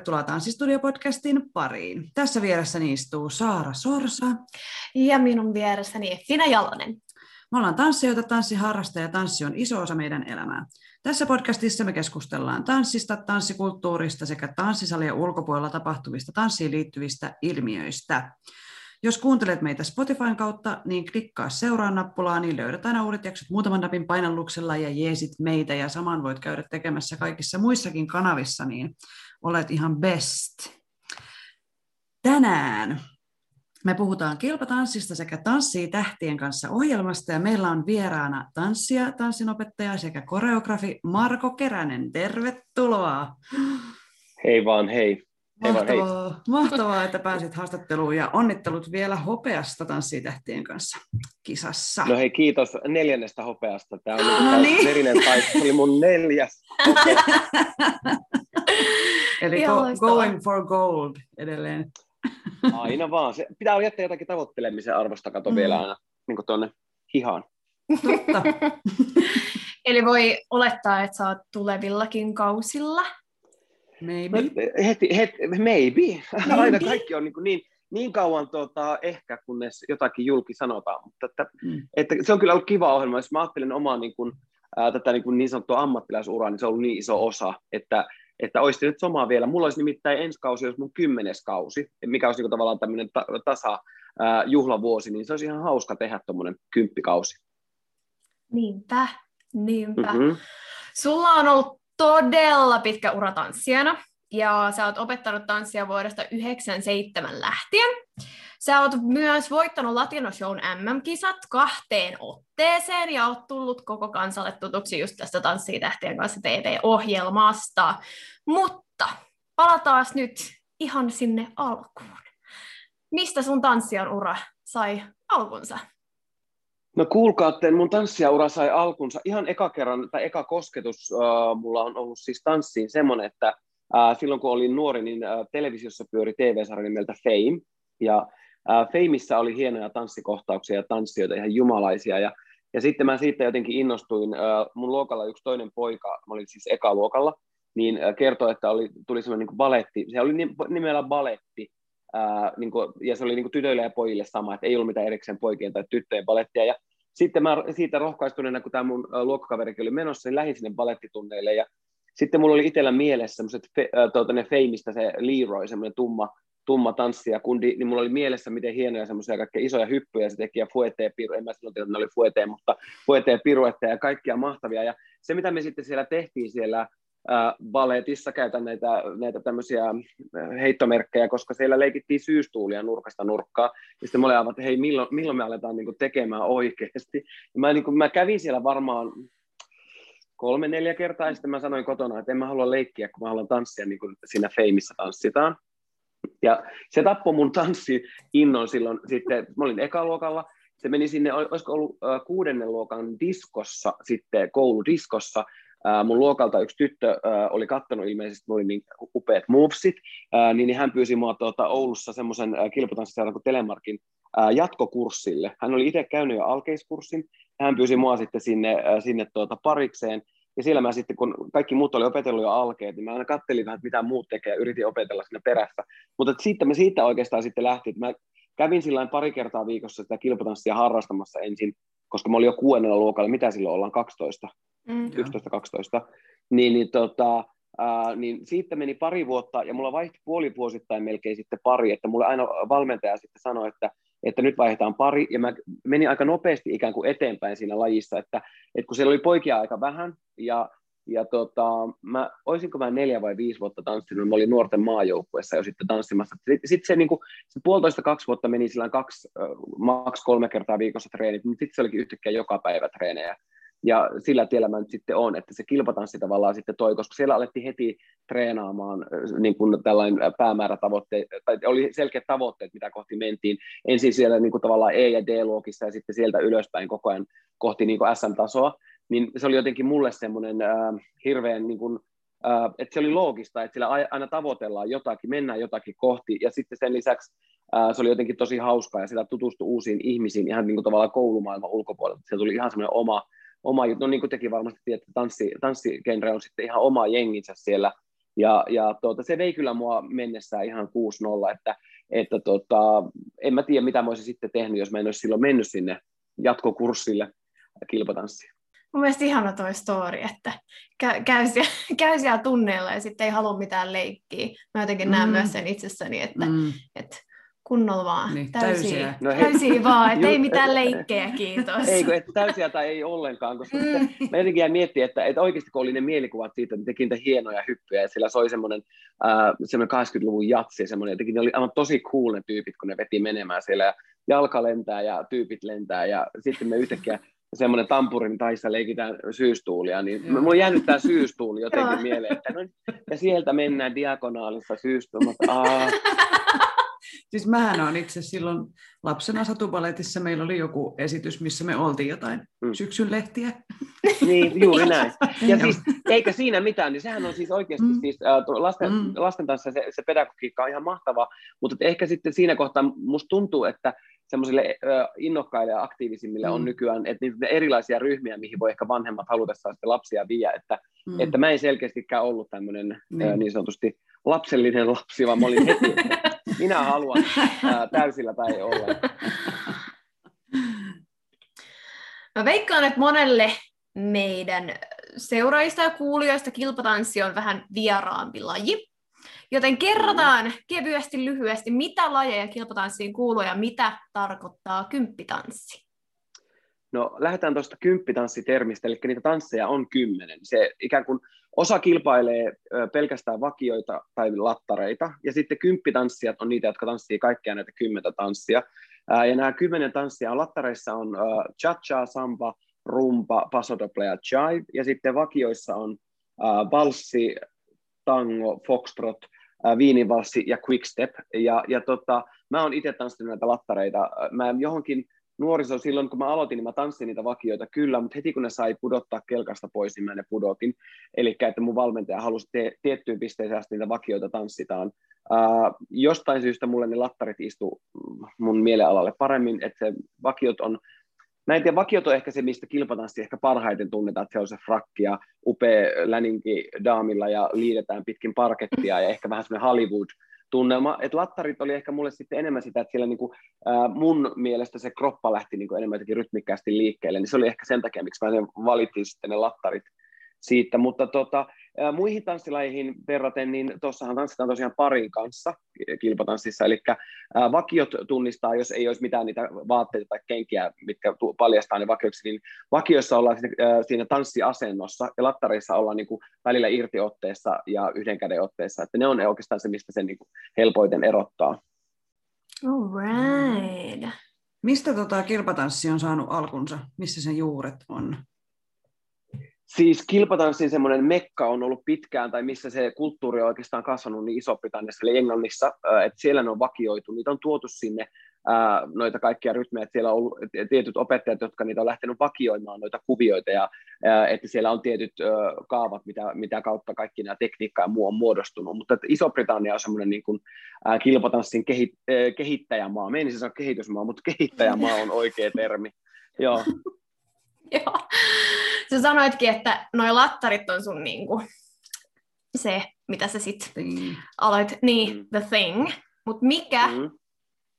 tervetuloa Tanssistudio-podcastin pariin. Tässä vieressäni istuu Saara Sorsa. Ja minun vieressäni Fina Jalonen. Me ollaan tanssijoita, tanssiharrasta ja tanssi on iso osa meidän elämää. Tässä podcastissa me keskustellaan tanssista, tanssikulttuurista sekä tanssisalien ulkopuolella tapahtuvista tanssiin liittyvistä ilmiöistä. Jos kuuntelet meitä Spotifyn kautta, niin klikkaa seuraa nappulaa, niin löydät aina uudet jaksot muutaman napin painalluksella ja jeesit meitä ja saman voit käydä tekemässä kaikissa muissakin kanavissa, niin olet ihan best. Tänään me puhutaan kilpatanssista sekä Tanssii tähtien kanssa ohjelmasta ja meillä on vieraana tanssia, tanssinopettaja sekä koreografi Marko Keränen. Tervetuloa! Hei vaan, hei. hei vaan, hei. Mahtavaa, mahtavaa, että pääsit haastatteluun ja onnittelut vielä hopeasta Tanssitähtien kanssa kisassa. No hei, kiitos neljännestä hopeasta. Tämä on No no niin. taistelu, mun neljäs. Eli go, going for gold edelleen. Aina vaan. Se, pitää jättää jotakin tavoittelemisen arvosta, kato Mm. vielä aina niin tuonne hihaan. Totta. Eli voi olettaa, että sä oot tulevillakin kausilla. Maybe. No, heti, heti, maybe. Maybe. Aina kaikki on niin, kuin niin, niin kauan tuota, ehkä, kunnes jotakin julki sanotaan. Mutta että, Mm. että se on kyllä ollut kiva ohjelma. Jos mä ajattelen omaa niin, kuin, ää, tätä niin, kuin niin sanottua ammattilaisuraa, niin se on ollut niin iso osa, että että olisi nyt samaa vielä. Mulla olisi nimittäin ensi kausi, jos mun kymmenes kausi, mikä olisi niin tavallaan tämmöinen ta- tasa ää, juhlavuosi, niin se olisi ihan hauska tehdä tuommoinen kymppikausi. Niinpä, niinpä. Mm-hmm. Sulla on ollut todella pitkä ura tanssijana, ja sä oot opettanut tanssia vuodesta 97 lähtien. Sä oot myös voittanut Latino Shown MM-kisat kahteen otteeseen, ja oot tullut koko kansalle tutuksi just tästä Tanssii tähtien kanssa TV-ohjelmasta. Mutta palataan nyt ihan sinne alkuun. Mistä sun tanssijan ura sai alkunsa? No kuulkaa, että mun tanssijaura sai alkunsa ihan eka kerran, tai eka kosketus äh, mulla on ollut siis tanssiin semmoinen, että äh, silloin kun olin nuori, niin äh, televisiossa pyöri TV-sarja nimeltä Fame, ja Fameissa oli hienoja tanssikohtauksia ja tanssijoita, ihan jumalaisia, ja, ja sitten mä siitä jotenkin innostuin, mun luokalla yksi toinen poika, mä olin siis eka luokalla, niin kertoi, että oli, tuli semmoinen niin baletti, se oli nim- nimellä baletti, niin kuin, ja se oli niin kuin tytöille ja pojille sama, että ei ollut mitään erikseen poikien tai tyttöjen balettia. Ja sitten mä siitä rohkaistuneena, kun tämä mun luokkakaverikin oli menossa, niin lähdin sinne balettitunneille. Ja sitten mulla oli itsellä mielessä semmoiset fe, äh, tuota, ne Feimistä se Leroy, semmoinen tumma, tumma tanssija kundi, niin mulla oli mielessä, miten hienoja semmoisia kaikkia isoja hyppyjä se teki, ja fuetee piru, en mä silloin tiedä, että ne oli fuetee, mutta fuetee piruetteja ja kaikkia mahtavia. Ja se, mitä me sitten siellä tehtiin siellä äh, balletissa, käytän näitä, näitä tämmöisiä heittomerkkejä, koska siellä leikittiin syystuulia nurkasta nurkkaa, ja sitten aivan, että hei, milloin, milloin me aletaan niin kuin, tekemään oikeasti. Ja mä, niin kuin, mä kävin siellä varmaan kolme, neljä kertaa, ja sitten mä sanoin kotona, että en mä halua leikkiä, kun mä haluan tanssia niin kuin siinä Feimissä tanssitaan. Ja se tappoi mun tanssi innon silloin sitten, mä olin ekaluokalla, se meni sinne, olisiko ollut kuudennen luokan diskossa, sitten kouludiskossa, mun luokalta yksi tyttö oli kattonut ilmeisesti, mulla oli niin upeat movesit, äh, niin hän pyysi mua tuota, Oulussa semmoisen kilpatanssiseuran kuin Telemarkin jatkokurssille. Hän oli itse käynyt jo alkeiskurssin, hän pyysi mua sitten sinne, sinne tuota, parikseen, ja siellä mä sitten, kun kaikki muut oli opetellut jo alkeet, niin mä aina kattelin vähän, että mitä muut tekee, ja yritin opetella sinne perässä. Mutta siitä me siitä oikeastaan sitten lähti, että mä kävin sillä pari kertaa viikossa sitä kilpatanssia harrastamassa ensin, koska mä olin jo kuudennella luokalla, mitä silloin ollaan, 12, Mm. 11-12, niin, niin, tota, ää, niin siitä meni pari vuotta, ja mulla vaihtui puolivuosittain melkein sitten pari, että mulle aina valmentaja sitten sanoi, että, että nyt vaihdetaan pari, ja mä menin aika nopeasti ikään kuin eteenpäin siinä lajissa, että, että kun siellä oli poikia aika vähän, ja ja tota, mä, olisinko mä neljä vai viisi vuotta tanssinut, mä olin nuorten maajoukkuessa jo sitten tanssimassa. Sitten sit se, niin kuin, se puolitoista kaksi vuotta meni sillä kaksi, maks kolme kertaa viikossa treenit, mutta sitten se olikin yhtäkkiä joka päivä treenejä. Ja sillä tiellä mä nyt sitten on, että se kilpatanssi tavallaan sitten toi, koska siellä alettiin heti treenaamaan niin kuin tällainen päämäärätavoitteet, tai oli selkeät tavoitteet, mitä kohti mentiin. Ensin siellä niin kuin tavallaan E- ja D-luokissa ja sitten sieltä ylöspäin koko ajan kohti niin kuin SM-tasoa niin se oli jotenkin mulle semmoinen äh, hirveän, niin kuin, äh, että se oli loogista, että sillä aina tavoitellaan jotakin, mennään jotakin kohti, ja sitten sen lisäksi se oli jotenkin tosi hauskaa, ja sitä tutustui uusiin ihmisiin ihan niin kuin tavallaan koulumaailman ulkopuolelta. Se tuli ihan semmoinen oma, oma no niin kuin tekin varmasti tiedätte, tanssi, tanssigenre on sitten ihan oma jenginsä siellä, ja, ja tuota, se vei kyllä mua mennessään ihan 6-0, että, että tota, en mä tiedä, mitä mä olisin sitten tehnyt, jos mä en olisi silloin mennyt sinne jatkokurssille kilpatanssiin. Mun mielestä ihana toi story, että käy, käy, siellä, käy siellä tunneilla ja sitten ei halua mitään leikkiä. Mä jotenkin mm. näen myös sen itsessäni, että, mm. että kunnolla vaan, niin, täysiä, täysiä. No täysiä vaan, että ei mitään leikkejä, kiitos. Ei, kun, että täysiä tai ei ollenkaan, koska mm. mä jotenkin jäin miettiä, että, että oikeasti kun oli ne mielikuvat siitä, että teki niitä hienoja hyppyjä, ja sillä soi semmoinen, äh, semmoinen 80-luvun jatsi, semmoinen, jotenkin ne oli aivan tosi cool ne tyypit, kun ne veti menemään siellä, ja jalka lentää ja tyypit lentää, ja sitten me yhtäkkiä semmoinen tampurin taissa leikitään syystuulia, niin Joo. mulla on jäänyt tämä syystuuli jotenkin mieleen, että no, ja sieltä mennään diagonaalissa syystuumassa. siis mähän on itse silloin lapsena satupaletissa, meillä oli joku esitys, missä me oltiin jotain mm. syksyn lehtiä. Niin, juuri näin. Ja siis, eikä siinä mitään, niin sehän on siis oikeasti mm. siis, äh, lasten, mm. lasten kanssa se, se pedagogiikka on ihan mahtava, mutta ehkä sitten siinä kohtaa musta tuntuu, että semmoisille innokkaille ja aktiivisimmille mm. on nykyään, että niitä erilaisia ryhmiä, mihin voi ehkä vanhemmat halutessaan sitten lapsia viedä, että, mm. että mä en selkeästikään ollut tämmöinen niin. niin sanotusti lapsellinen lapsi, vaan mä olin heti, että minä haluan ää, täysillä tai olla. Mä veikkaan, että monelle meidän seuraajista ja kuulijoista kilpatanssi on vähän vieraampi laji. Joten kerrotaan mm. kevyesti lyhyesti, mitä lajeja kilpatanssiin kuuluu ja mitä tarkoittaa kymppitanssi. No lähdetään tuosta kymppitanssitermistä, eli niitä tansseja on kymmenen. Se ikään kuin osa kilpailee pelkästään vakioita tai lattareita, ja sitten kymppitanssijat on niitä, jotka tanssii kaikkia näitä kymmentä tanssia. Ja nämä kymmenen tanssia on lattareissa on cha-cha, samba, rumba, paso doble ja jive, ja sitten vakioissa on valssi, tango, foxtrot, viinivalssi ja quickstep. Ja, ja tota, mä oon itse tanssinut näitä lattareita. Mä johonkin nuoriso silloin, kun mä aloitin, niin mä tanssin niitä vakioita kyllä, mutta heti kun ne sai pudottaa kelkasta pois, niin mä ne pudotin. Eli että mun valmentaja halusi te- tiettyyn pisteeseen asti niitä vakioita tanssitaan. Uh, jostain syystä mulle ne lattarit istu mun mielealalle paremmin, että se vakiot on Näitä vakiot on ehkä se, mistä kilpatanssi ehkä parhaiten tunnetaan, että se on se frakki ja upea läninki daamilla ja liidetään pitkin parkettia ja ehkä vähän semmoinen Hollywood tunnelma, että lattarit oli ehkä mulle sitten enemmän sitä, että siellä niinku, ää, mun mielestä se kroppa lähti niinku enemmän jotenkin rytmikkäästi liikkeelle, niin se oli ehkä sen takia, miksi mä valitin sitten ne lattarit siitä, mutta tota, muihin tanssilaihin verraten, niin tuossahan tanssitaan tosiaan parin kanssa kilpatanssissa, eli vakiot tunnistaa, jos ei olisi mitään niitä vaatteita tai kenkiä, mitkä paljastaa ne vakioiksi, niin vakioissa ollaan siinä tanssiasennossa ja lattareissa ollaan niin kuin välillä irtiotteessa ja yhden käden otteessa, että ne on oikeastaan se, mistä se niin kuin helpoiten erottaa. All right. Mistä tota kilpatanssi on saanut alkunsa? Missä sen juuret on? Siis kilpatanssin semmoinen mekka on ollut pitkään, tai missä se kulttuuri on oikeastaan kasvanut niin Iso-Britanniassa, eli Englannissa, että siellä ne on vakioitu, niitä on tuotu sinne noita kaikkia rytmejä, että siellä on ollut tietyt opettajat, jotka niitä on lähtenyt vakioimaan noita kuvioita, ja että siellä on tietyt kaavat, mitä, mitä kautta kaikki nämä tekniikka ja muu on muodostunut, mutta että Iso-Britannia on semmoinen niin kuin, kilpatanssin kehi, kehittäjämaa, me en siis kehitysmaa, mutta kehittäjämaa on oikea termi, joo. Joo. Sä sanoitkin, että noi lattarit on sun niinku se, mitä sä sit mm. aloit, niin, mm. the thing. Mutta mikä mm.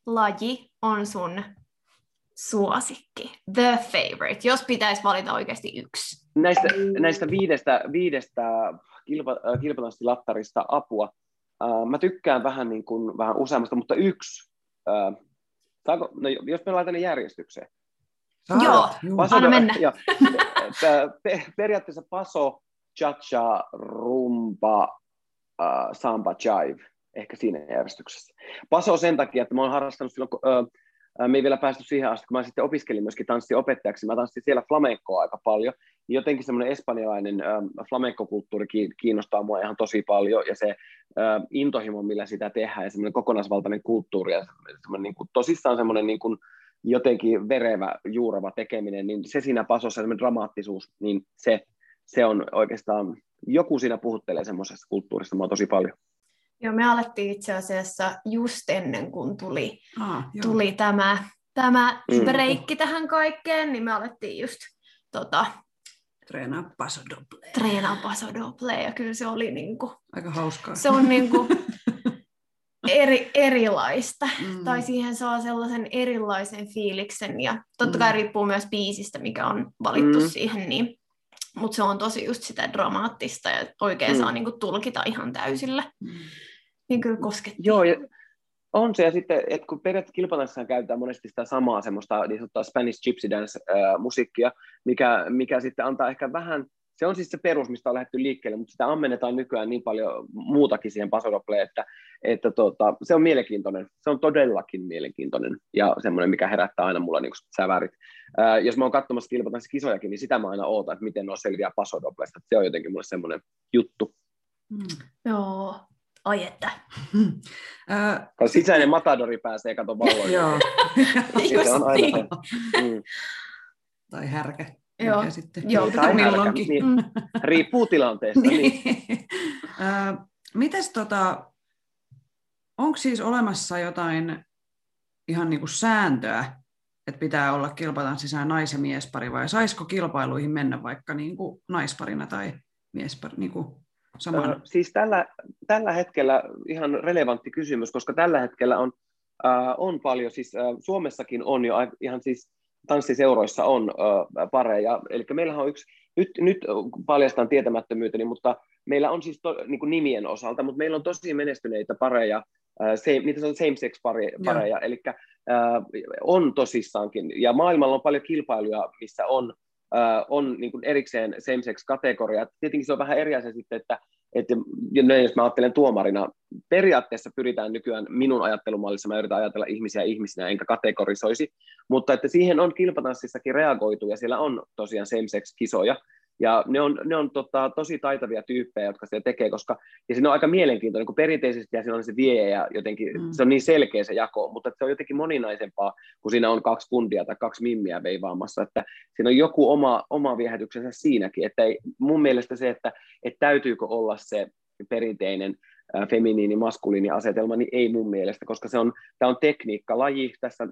laji on sun suosikki, the favorite, jos pitäisi valita oikeasti yksi? Näistä, näistä viidestä, viidestä kilpa, äh, kilpatanssilattarista apua, äh, mä tykkään vähän, niin kuin, vähän useammasta, mutta yksi, äh, saako, no, jos me laitan ne järjestykseen, Saat, Joo, Paso, anna mennä. Jo, periaatteessa Paso cha-cha, rumba, uh, samba, jive, ehkä siinä järjestyksessä. Paso sen takia, että mä oon harrastanut silloin, uh, me ei vielä päästy siihen asti, kun mä sitten opiskelin myöskin tanssiopettajaksi, mä tanssin siellä flamencoa aika paljon, niin jotenkin semmoinen espanjalainen äh, flamenco-kulttuuri kiinnostaa mua ihan tosi paljon, ja se äh, intohimo, millä sitä tehdään, ja semmoinen kokonaisvaltainen kulttuuri, ja semmoinen, niin kuin, tosissaan semmoinen niin kuin, jotenkin verevä, juureva tekeminen, niin se siinä pasossa, semmoinen dramaattisuus, niin se, se on oikeastaan, joku siinä puhuttelee semmoisessa kulttuurissa mua tosi paljon. Joo, me alettiin itse asiassa just ennen kuin tuli, ah, tuli tämä, tämä mm. breikki tähän kaikkeen, niin me alettiin just tota, treenaa paso doble. Treenaa paso doble, ja kyllä se oli niinku, Aika hauskaa. Se on niinku eri, erilaista, mm. tai siihen saa sellaisen erilaisen fiiliksen, ja totta kai mm. riippuu myös biisistä, mikä on valittu mm. siihen, niin mutta se on tosi just sitä dramaattista ja oikein mm. saa niinku tulkita ihan täysillä. Mm niin kyllä koskettiin. Joo, ja on se, ja sitten, että kun periaatteessa kilpailussa käytetään monesti sitä samaa semmoista niin sanottua Spanish Gypsy Dance-musiikkia, mikä, mikä sitten antaa ehkä vähän, se on siis se perus, mistä on lähdetty liikkeelle, mutta sitä ammennetaan nykyään niin paljon muutakin siihen pasoropleen, että, että tota, se on mielenkiintoinen. Se on todellakin mielenkiintoinen ja semmoinen, mikä herättää aina mulla niin sävärit. Ää, jos mä oon katsomassa kisojakin, niin sitä mä aina ootan, että miten ne on selviää pasoropleista. Se on jotenkin mulle semmoinen juttu. Mm. Joo, Ai että. Uh, sisäinen matadori pääsee kato valloin. Joo. se on aina. Mm. Tai härkä. Joo. Sitten. Joo, tai milloinkin. Niin. Mm. Riippuu tilanteesta. niin. niin. uh, mites tota, onko siis olemassa jotain ihan niinku sääntöä, että pitää olla kilpatanssissa nais- ja miespari, vai saisiko kilpailuihin mennä vaikka niinku naisparina tai miespari, niinku saman? Siis tällä, tällä hetkellä ihan relevantti kysymys, koska tällä hetkellä on, äh, on paljon, siis äh, Suomessakin on jo ihan siis tanssiseuroissa on pareja, eli meillähän on yksi, nyt, nyt paljastan tietämättömyyteni, mutta meillä on siis to, niin kuin nimien osalta, mutta meillä on tosi menestyneitä pareja, same, niitä on same-sex pareja, eli on tosissaankin, ja maailmalla on paljon kilpailuja, missä on on niin kuin erikseen same-sex-kategoria. Tietenkin se on vähän eri asia sitten, että, että jos mä ajattelen tuomarina, periaatteessa pyritään nykyään minun ajattelumallissa, mä yritän ajatella ihmisiä ihmisinä, enkä kategorisoisi, mutta että siihen on kilpatanssissakin reagoitu, ja siellä on tosiaan same-sex-kisoja, ja ne on, ne on tota, tosi taitavia tyyppejä, jotka sitä tekee, koska ja siinä on aika mielenkiintoinen, kun perinteisesti ja siinä on se vie ja jotenkin mm. se on niin selkeä se jako, mutta se on jotenkin moninaisempaa, kun siinä on kaksi kundia tai kaksi mimmiä veivaamassa, että siinä on joku oma, oma viehätyksensä siinäkin, että ei, mun mielestä se, että, että täytyykö olla se perinteinen feminiini, maskuliini asetelma, niin ei mun mielestä, koska se on, tämä on tekniikka, laji, tässä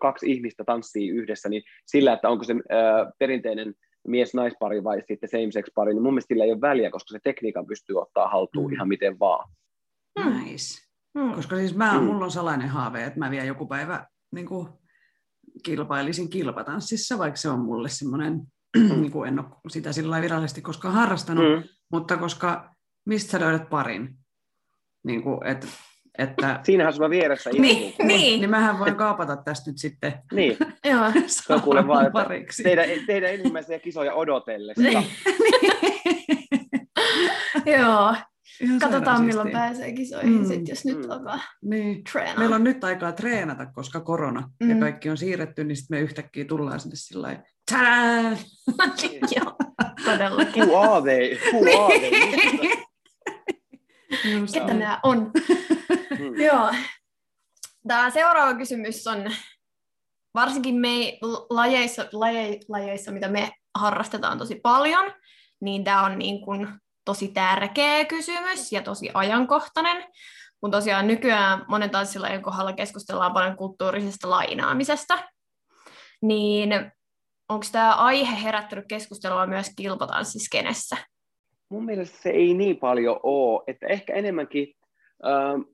kaksi ihmistä tanssii yhdessä, niin sillä, että onko se äh, perinteinen mies-naispari vai sitten same-sex-pari, niin mun mielestä sillä ei ole väliä, koska se tekniikan pystyy ottaa haltuun mm. ihan miten vaan. Nice. Mm. Koska siis mä, mm. mulla on salainen haave, että mä vielä joku päivä niin kuin, kilpailisin kilpatanssissa, vaikka se on mulle semmoinen, mm. niin kuin en ole sitä sillä virallisesti koskaan harrastanut, mm. mutta koska mistä sä löydät parin? Niin kuin, että että... Siinähän sulla vieressä niin, niin, niin. niin mähän voin kaapata tästä nyt sitten. Niin. Joo. Se on kuule vaan, pariksi. Teidän, teidän ensimmäisiä kisoja odotellessa. Niin. Joo. Ihan Katsotaan milloin pääsee kisoihin mm. sit, jos nyt mm. alkaa niin. treenaa. Meillä on nyt aikaa treenata, koska korona mm. ja kaikki on siirretty, niin sitten me yhtäkkiä tullaan sinne sillä lailla, Joo, todellakin. Who are they? Who are they? Ketä nämä on? Mm. Joo. Tämä seuraava kysymys on varsinkin me lajeissa, laje, lajeissa, mitä me harrastetaan tosi paljon, niin tämä on niin kuin tosi tärkeä kysymys ja tosi ajankohtainen. Kun tosiaan nykyään monen tanssilajien kohdalla keskustellaan paljon kulttuurisesta lainaamisesta, niin onko tämä aihe herättänyt keskustelua myös kilpatanssiskenessä? Mun mielestä se ei niin paljon ole, että ehkä enemmänkin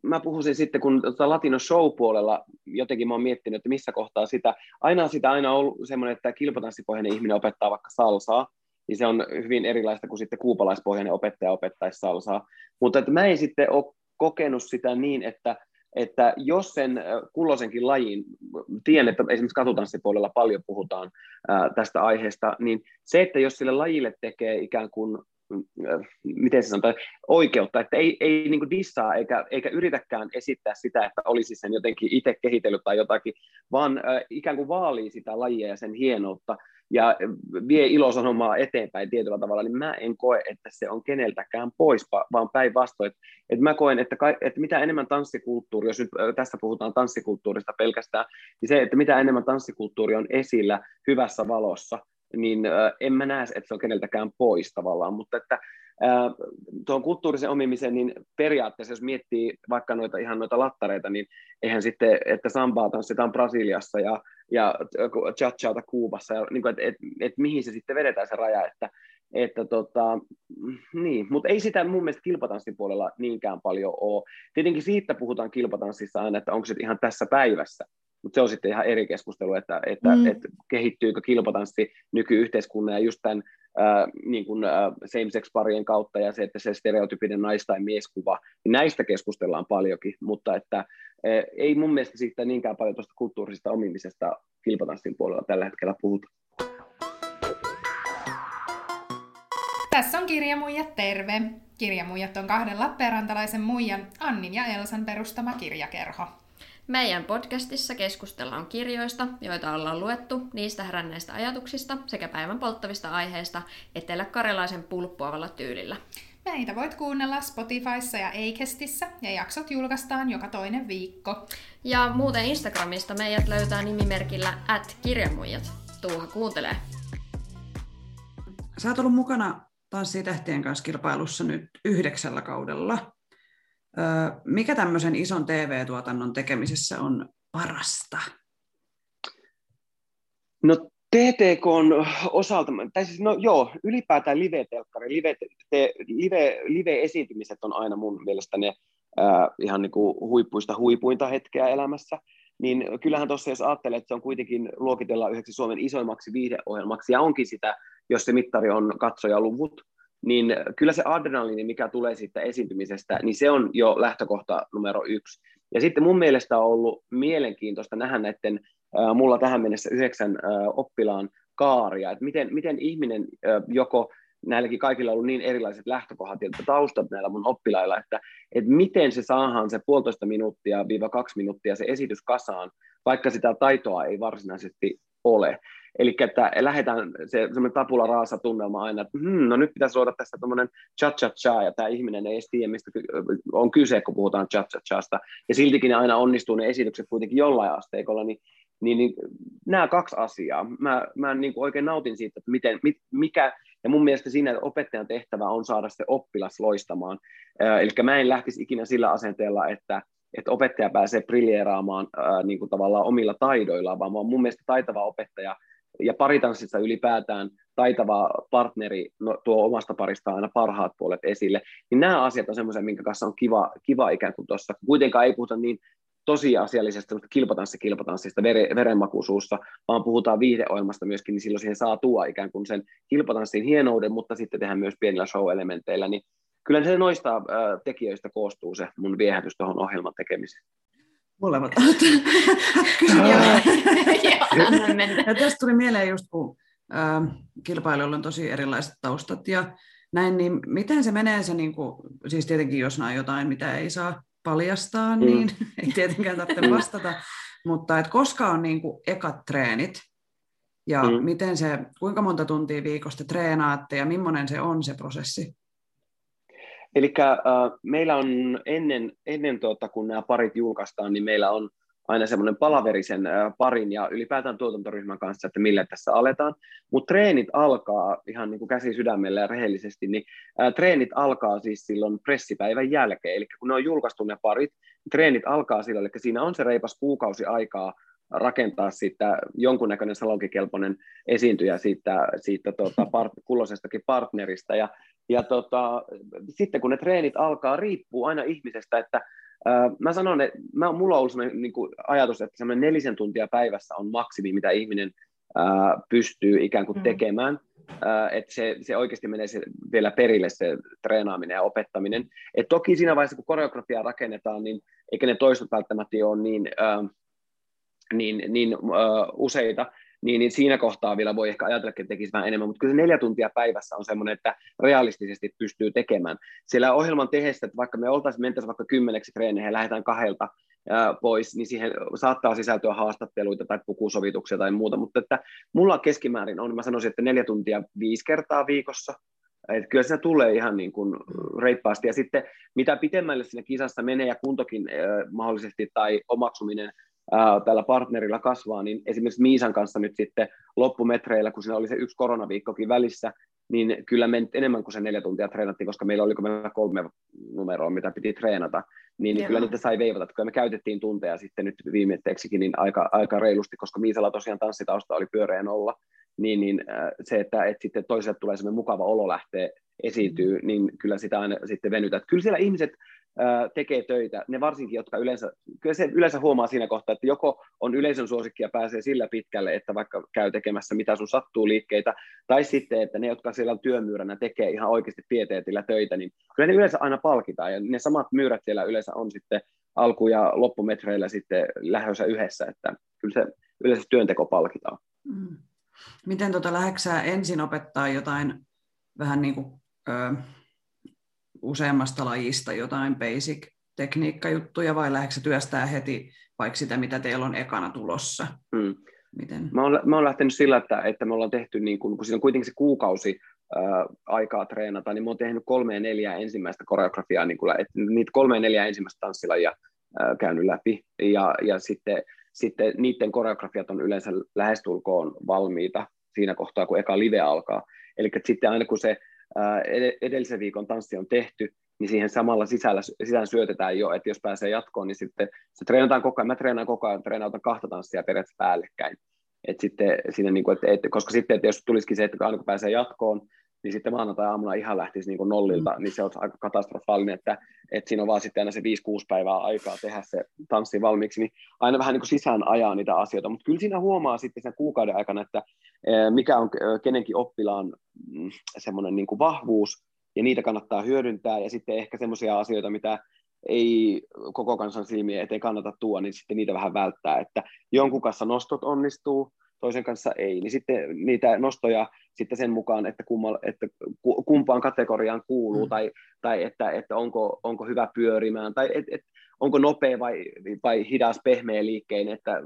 mä puhuisin sitten, kun tuota Latino Show-puolella jotenkin mä oon miettinyt, että missä kohtaa sitä, aina sitä aina ollut semmoinen, että kilpatanssipohjainen ihminen opettaa vaikka salsaa, niin se on hyvin erilaista kuin sitten kuupalaispohjainen opettaja opettaisi salsaa. Mutta että mä en sitten ole kokenut sitä niin, että, että jos sen kulloisenkin lajin, tiedän, että esimerkiksi katutanssipuolella paljon puhutaan ää, tästä aiheesta, niin se, että jos sille lajille tekee ikään kuin miten se sanotaan, oikeutta, että ei, ei niin dissaa eikä, eikä yritäkään esittää sitä, että olisi sen jotenkin itse kehitellyt tai jotakin, vaan äh, ikään kuin vaalii sitä lajia ja sen hienoutta ja vie ilosanomaa eteenpäin tietyllä tavalla, niin mä en koe, että se on keneltäkään pois, vaan päinvastoin. Että, että mä koen, että, ka, että mitä enemmän tanssikulttuuri, jos nyt tästä puhutaan tanssikulttuurista pelkästään, niin se, että mitä enemmän tanssikulttuuri on esillä hyvässä valossa, niin en mä näe, että se on keneltäkään pois tavallaan, mutta että äh, tuon kulttuurisen omimisen, niin periaatteessa jos miettii vaikka noita ihan noita lattareita, niin eihän sitten, että sambaa tanssitaan Brasiliassa ja, ja cha Kuubassa, ja niin että et, et, mihin se sitten vedetään se raja, että että tota, niin, mutta ei sitä mun mielestä kilpatanssin puolella niinkään paljon ole. Tietenkin siitä puhutaan kilpatanssissa aina, että onko se ihan tässä päivässä, mutta se on sitten ihan eri keskustelu, että, että, mm. että kehittyykö kilpatanssi nykyyhteiskunnan ja just tämän äh, niin kuin, äh, same-sex-parien kautta ja se, että se stereotypinen nais- tai mieskuva, niin näistä keskustellaan paljonkin, mutta että äh, ei mun mielestä siitä niinkään paljon tuosta kulttuurisesta omimisesta kilpatanssin puolella tällä hetkellä puhuta. Tässä on Kirjamuijat terve! Kirjamuijat on kahden Lappeenrantalaisen muijan Annin ja Elsan perustama kirjakerho. Meidän podcastissa keskustellaan kirjoista, joita ollaan luettu, niistä heränneistä ajatuksista sekä päivän polttavista aiheista etelä-karjalaisen pulppuavalla tyylillä. Meitä voit kuunnella Spotifyssa ja Acastissa ja jaksot julkaistaan joka toinen viikko. Ja muuten Instagramista meidät löytää nimimerkillä at kirjamuijat. Tuuha kuuntelee. Sä oot ollut mukana Tanssii tähtien kanssa kilpailussa nyt yhdeksällä kaudella. Mikä tämmöisen ison TV-tuotannon tekemisessä on parasta? No TTK on osalta, tai siis no joo, ylipäätään live-telkkari, live, live, live-esiintymiset on aina mun mielestä ne äh, ihan niin kuin huippuista huipuinta hetkeä elämässä. Niin kyllähän tuossa, jos ajattelee, että se on kuitenkin luokitellaan yhdeksi Suomen isoimmaksi viihdeohjelmaksi, ja onkin sitä, jos se mittari on katsojaluvut, niin kyllä se adrenaliini, mikä tulee siitä esiintymisestä, niin se on jo lähtökohta numero yksi. Ja sitten mun mielestä on ollut mielenkiintoista nähdä näiden mulla tähän mennessä yhdeksän oppilaan kaaria, että miten, miten ihminen joko näilläkin kaikilla on ollut niin erilaiset lähtökohdat ja taustat näillä mun oppilailla, että, että miten se saadaan se puolitoista minuuttia viiva kaksi minuuttia se esitys kasaan, vaikka sitä taitoa ei varsinaisesti ole. Eli että lähdetään se semmoinen tapula raasa tunnelma aina, että hmm, no nyt pitäisi luoda tässä tämmöinen cha cha cha ja tämä ihminen ei edes tiedä, mistä on kyse, kun puhutaan cha cha chasta. Ja siltikin ne aina onnistuu ne esitykset kuitenkin jollain asteikolla, niin, niin, niin nämä kaksi asiaa. Mä, mä niin kuin oikein nautin siitä, että miten, mit, mikä, ja mun mielestä siinä opettajan tehtävä on saada se oppilas loistamaan. Eli mä en lähtisi ikinä sillä asenteella, että että opettaja pääsee briljeeraamaan ää, niin kuin tavallaan omilla taidoillaan, vaan mun mielestä taitava opettaja ja paritanssissa ylipäätään taitava partneri no, tuo omasta parista aina parhaat puolet esille, niin nämä asiat on semmoisia, minkä kanssa on kiva, kiva ikään kuin tuossa. Kuitenkaan ei puhuta niin tosiasiallisesta kilpatanssi kilpatanssista verenmakuisuussa, vaan puhutaan viihdeohjelmasta myöskin, niin silloin siihen saa tuoda ikään kuin sen kilpatanssin hienouden, mutta sitten tehdään myös pienillä show-elementeillä, niin kyllä se noista äh, tekijöistä koostuu se mun viehätys tuohon ohjelman tekemiseen. Molemmat. ja tästä tuli mieleen just, kun äh, kilpailijoilla on tosi erilaiset taustat ja näin, niin miten se menee se, niin kuin, siis tietenkin jos on jotain, mitä ei saa paljastaa, mm. niin ei tietenkään tarvitse vastata, mutta et koska on niin kuin ekat treenit, ja mm. miten se, kuinka monta tuntia viikosta treenaatte ja millainen se on se prosessi? Eli äh, meillä on ennen, ennen tuota, kun nämä parit julkaistaan, niin meillä on aina semmoinen palaverisen äh, parin ja ylipäätään tuotantoryhmän kanssa, että millä tässä aletaan. Mutta treenit alkaa ihan niin kuin käsi sydämellä ja rehellisesti, niin äh, treenit alkaa siis silloin pressipäivän jälkeen. Eli kun ne on julkaistu ne parit, niin treenit alkaa silloin, eli siinä on se reipas kuukausi aikaa rakentaa siitä jonkunnäköinen salonkikelpoinen esiintyjä siitä, siitä tuota, part, kulloisestakin partnerista. Ja, ja tota, sitten kun ne treenit alkaa, riippuu aina ihmisestä, että ää, mä sanon, että mä, mulla on ollut sellainen niin kuin ajatus, että semmoinen nelisen tuntia päivässä on maksimi, mitä ihminen ää, pystyy ikään kuin mm. tekemään. Että se, se oikeasti menee se vielä perille se treenaaminen ja opettaminen. Et toki siinä vaiheessa, kun koreografiaa rakennetaan, niin eikä ne toistot välttämättä ole niin, ää, niin, niin uh, useita, niin, niin siinä kohtaa vielä voi ehkä ajatella, että tekisi vähän enemmän, mutta kyllä se neljä tuntia päivässä on semmoinen, että realistisesti pystyy tekemään. Siellä ohjelman tehdessä, että vaikka me oltaisiin mentäisiin vaikka kymmeneksi treeneihin ja lähdetään kahdelta pois, niin siihen saattaa sisältyä haastatteluita tai pukusovituksia tai muuta, mutta että mulla keskimäärin on, mä sanoisin, että neljä tuntia viisi kertaa viikossa, että kyllä se tulee ihan niin kuin reippaasti. Ja sitten mitä pitemmälle siinä kisassa menee ja kuntokin äh, mahdollisesti tai omaksuminen tällä partnerilla kasvaa, niin esimerkiksi Miisan kanssa nyt sitten loppumetreillä, kun siinä oli se yksi koronaviikkokin välissä, niin kyllä me enemmän kuin se neljä tuntia treenattiin, koska meillä oli meillä kolme numeroa, mitä piti treenata, niin Joo. kyllä niitä sai veivata. Kyllä me käytettiin tunteja sitten nyt viimeitteeksikin niin aika, aika reilusti, koska Miisalla tosiaan tanssitausta oli pyöreä nolla, niin, niin se, että, että sitten toiselle tulee semmoinen mukava olo lähteä esiintyy, niin kyllä sitä aina sitten venytät. Kyllä siellä ihmiset tekee töitä, ne varsinkin, jotka yleensä, kyllä se yleensä huomaa siinä kohtaa, että joko on yleisön suosikki ja pääsee sillä pitkälle, että vaikka käy tekemässä mitä sun sattuu liikkeitä, tai sitten, että ne, jotka siellä työmyyränä tekee ihan oikeasti pieteetillä töitä, niin kyllä ne yleensä aina palkitaan, ja ne samat myyrät siellä yleensä on sitten alku- ja loppumetreillä sitten lähdössä yhdessä, että kyllä se yleensä työnteko palkitaan. Mm. Miten tuota, lähdeksää ensin opettaa jotain vähän niin kuin ö, useammasta lajista jotain basic tekniikkajuttuja vai lähdetkö työstää heti vaikka sitä, mitä teillä on ekana tulossa? Hmm. Miten? Mä, oon, mä oon lähtenyt sillä, että, että me ollaan tehty, niin kun, kun siinä on kuitenkin se kuukausi ää, aikaa treenata, niin mä oon tehnyt kolme ja neljä ensimmäistä koreografiaa, niin kun, että niitä kolme ja neljä ensimmäistä tanssilajia ää, käynyt läpi, ja, ja sitten, sitten niiden koreografiat on yleensä lähestulkoon valmiita siinä kohtaa, kun eka live alkaa. Eli sitten aina kun se edellisen viikon tanssi on tehty, niin siihen samalla sisällä, sisään syötetään jo, että jos pääsee jatkoon, niin sitten se treenataan koko ajan. Mä treenaan koko ajan, treenautan kahta tanssia periaatteessa päällekkäin. Et sitten siinä, niin kuin, että, että, koska sitten, että jos tulisikin se, että aina kun pääsee jatkoon, niin sitten maanantai-aamuna ihan lähtisi niin kuin nollilta, mm. niin se on aika katastrofaalinen, että, että siinä on vaan sitten aina se 5-6 päivää aikaa tehdä se tanssi valmiiksi, niin aina vähän niin kuin sisään ajaa niitä asioita, mutta kyllä siinä huomaa sitten sen kuukauden aikana, että mikä on kenenkin oppilaan mm, semmoinen niin kuin vahvuus, ja niitä kannattaa hyödyntää, ja sitten ehkä semmoisia asioita, mitä ei koko kansan silmiä eteen kannata tuoda, niin sitten niitä vähän välttää, että jonkun kanssa nostot onnistuu, toisen kanssa ei, niin sitten niitä nostoja sitten sen mukaan, että, kumma, että kumpaan kategoriaan kuuluu, mm. tai, tai että, että onko, onko hyvä pyörimään, tai et, et, onko nopea vai, vai hidas pehmeä liikkeen, että,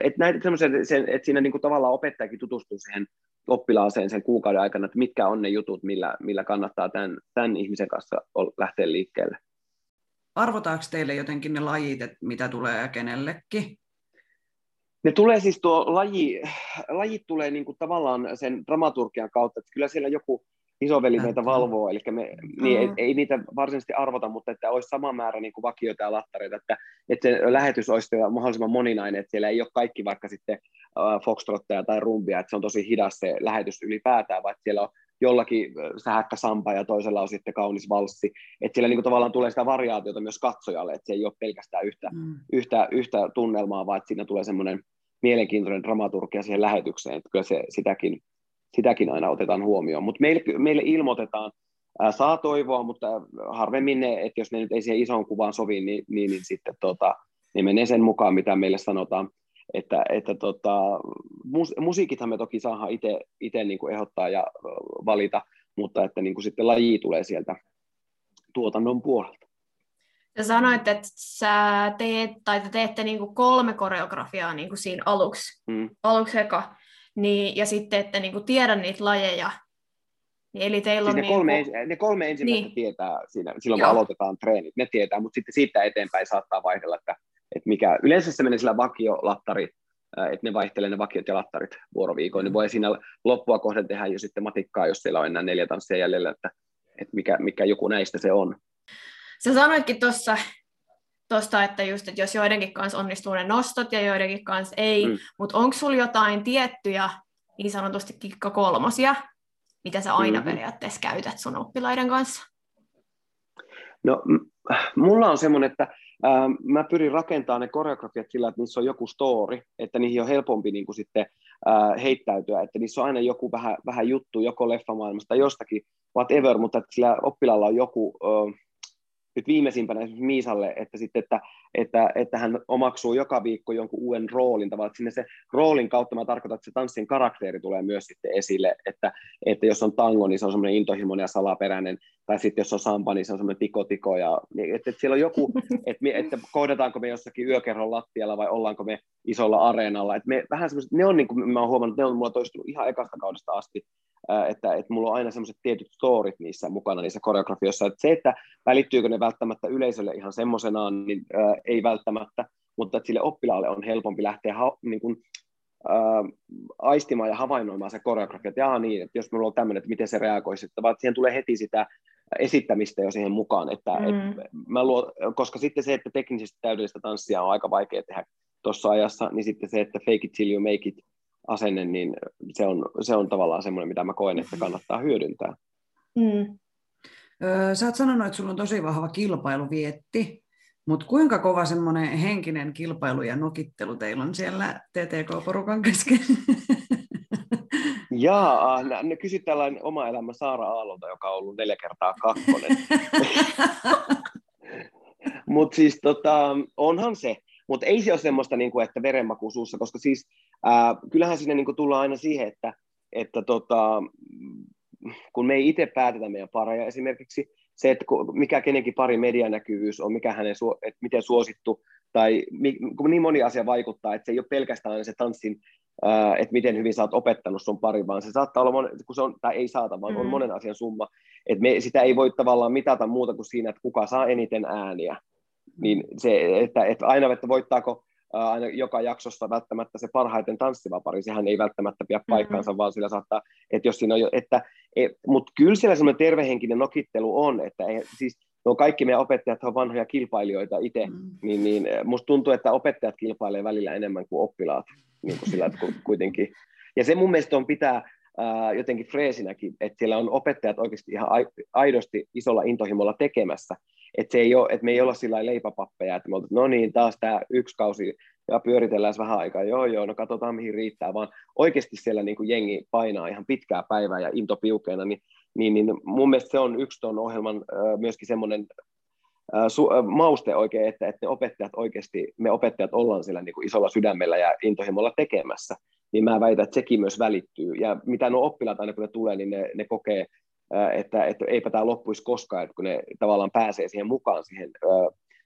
että, näitä sen, että siinä niin kuin tavallaan opettajakin tutustuu siihen oppilaaseen sen kuukauden aikana, että mitkä on ne jutut, millä, millä kannattaa tämän, tämän ihmisen kanssa lähteä liikkeelle. Arvotaako teille jotenkin ne lajit, että mitä tulee kenellekin? Ne tulee siis tuo laji, lajit tulee niin kuin tavallaan sen dramaturgian kautta, että kyllä siellä joku isoveli meitä valvoo, eli me, niin ei, ei, niitä varsinaisesti arvota, mutta että olisi sama määrä niin kuin vakioita ja lattareita, että, että se lähetys olisi mahdollisimman moninainen, että siellä ei ole kaikki vaikka sitten uh, foxtrotteja tai rumbia, että se on tosi hidas se lähetys ylipäätään, vaan siellä on jollakin sähäkkä sampa ja toisella on sitten kaunis valssi. Että siellä niin kuin tavallaan tulee sitä variaatiota myös katsojalle, että se ei ole pelkästään yhtä, mm. yhtä, yhtä tunnelmaa, vaan että siinä tulee semmoinen mielenkiintoinen dramaturgia siihen lähetykseen, että kyllä se, sitäkin, sitäkin aina otetaan huomioon. Mutta meille, meille ilmoitetaan, ää, saa toivoa, mutta harvemmin ne, että jos ne nyt ei siihen isoon kuvaan sovi, niin, niin, niin sitten tota, ne menee sen mukaan, mitä meille sanotaan. Että, että tota, mus, musiikithan me toki saadaan itse niin ehdottaa ja valita, mutta että niin kuin sitten laji tulee sieltä tuotannon puolelta. Sä sanoit, että sä teet, tai te teette niinku kolme koreografiaa niinku siinä aluksi, mm. aluksi eka, niin, ja sitten ette niinku tiedä niitä lajeja. Niin, eli teillä siis on ne, niinku... kolme, ne kolme ensimmäistä niin. tietää siinä, silloin, kun aloitetaan treenit, ne tietää, mutta sitten siitä eteenpäin saattaa vaihdella, että, että mikä, yleensä se menee sillä vakiolattari, että ne vaihtelee ne vakiot ja lattarit vuoroviikoin, niin voi siinä loppua kohden tehdä jo sitten matikkaa, jos siellä on enää neljä tanssia jäljellä, että, että mikä, mikä joku näistä se on. Sä sanoitkin tuossa, tosta, että just, että jos joidenkin kanssa onnistuu ne nostot ja joidenkin kanssa ei, mm. mutta onko sulla jotain tiettyjä niin sanotusti kikka kolmosia, mitä sä aina mm-hmm. periaatteessa käytät sun oppilaiden kanssa? No, mulla on semmoinen, että äh, mä pyrin rakentamaan ne koreografiat sillä, että niissä on joku story, että niihin on helpompi niin kuin sitten äh, heittäytyä, että niissä on aina joku vähän, vähän juttu, joko leffamaailmasta, jostakin, whatever, mutta että sillä oppilaalla on joku, äh, nyt viimeisimpänä esimerkiksi Miisalle, että, sitten, että, että, että hän omaksuu joka viikko jonkun uuden roolin, tavallaan, että sinne se roolin kautta mä tarkoitan, että se tanssin karakteeri tulee myös sitten esille, että, että jos on tango, niin se on semmoinen intohimoinen ja salaperäinen, tai sitten jos on samba, niin se on semmoinen tiko-tiko, ja, että, että siellä on joku, että, me, että kohdataanko me jossakin yökerron lattialla vai ollaanko me isolla areenalla, että me vähän semmoiset, ne on niin kuin mä oon huomannut, ne on mulla toistunut ihan ekasta kaudesta asti, että, että mulla on aina semmoiset tietyt storit niissä mukana niissä koreografioissa, että se, että välittyykö ne välttämättä yleisölle ihan semmoisenaan, niin ää, ei välttämättä, mutta että sille oppilaalle on helpompi lähteä ha, niin kuin, ää, aistimaan ja havainnoimaan se koreografia, että jaa niin, että jos minulla on tämmöinen, että miten se reagoisi, että vaan siihen tulee heti sitä esittämistä jo siihen mukaan, että mm. et mä luo, koska sitten se, että teknisesti täydellistä tanssia on aika vaikea tehdä tuossa ajassa, niin sitten se, että fake it till you make it asenne, niin se on, se on tavallaan semmoinen, mitä mä koen, että kannattaa hyödyntää. Mm. Sä oot sanonut, että sulla on tosi vahva kilpailuvietti, mutta kuinka kova semmoinen henkinen kilpailu ja nokittelu teillä on siellä TTK-porukan kesken? Jaa, ne kysyt tällainen oma elämä Saara Aallolta, joka on ollut neljä kertaa kakkonen. Mutta siis tota, onhan se, mutta ei se ole semmoista, niin kuin, että verenmaku suussa, koska siis ää, kyllähän sinne niin tullaan aina siihen, että, että tota, kun me ei itse päätetä meidän pareja esimerkiksi, se, että mikä kenenkin pari medianäkyvyys on, mikä hänen, että miten suosittu, tai kun niin moni asia vaikuttaa, että se ei ole pelkästään se tanssin, että miten hyvin sä oot opettanut sun pari, vaan se saattaa olla, monen, kun se on, tai ei saata, vaan mm. on monen asian summa, että me, sitä ei voi tavallaan mitata muuta kuin siinä, että kuka saa eniten ääniä, niin se, että, että aina, että voittaako aina joka jaksossa välttämättä se parhaiten tanssiva pari, sehän ei välttämättä pidä paikkaansa, mm-hmm. vaan sillä saattaa, että jos siinä on jo, että, et, mutta kyllä siellä semmoinen tervehenkinen nokittelu on, että ei, siis no kaikki meidän opettajat on vanhoja kilpailijoita itse, mm. niin, niin musta tuntuu, että opettajat kilpailee välillä enemmän kuin oppilaat, niin kuin sillä, että kuitenkin. Ja se mun mielestä on pitää ää, jotenkin freesinäkin, että siellä on opettajat oikeasti ihan aidosti isolla intohimolla tekemässä, että, se ei ole, että me ei olla sillä leipäpappeja, että me oltaisiin, no niin, taas tämä yksi kausi ja pyöritellään vähän aikaa, joo joo, no katsotaan mihin riittää, vaan oikeasti siellä niin kuin jengi painaa ihan pitkää päivää ja into piukeena, niin, niin, niin mun mielestä se on yksi tuon ohjelman myöskin semmoinen mauste oikein, että, että ne opettajat oikeasti, me opettajat ollaan siellä niin kuin isolla sydämellä ja intohimolla tekemässä, niin mä väitän, että sekin myös välittyy. Ja mitä nuo oppilaat aina kun ne tulee, niin ne, ne kokee että, että eipä tämä loppuisi koskaan, että kun ne tavallaan pääsee siihen mukaan siihen,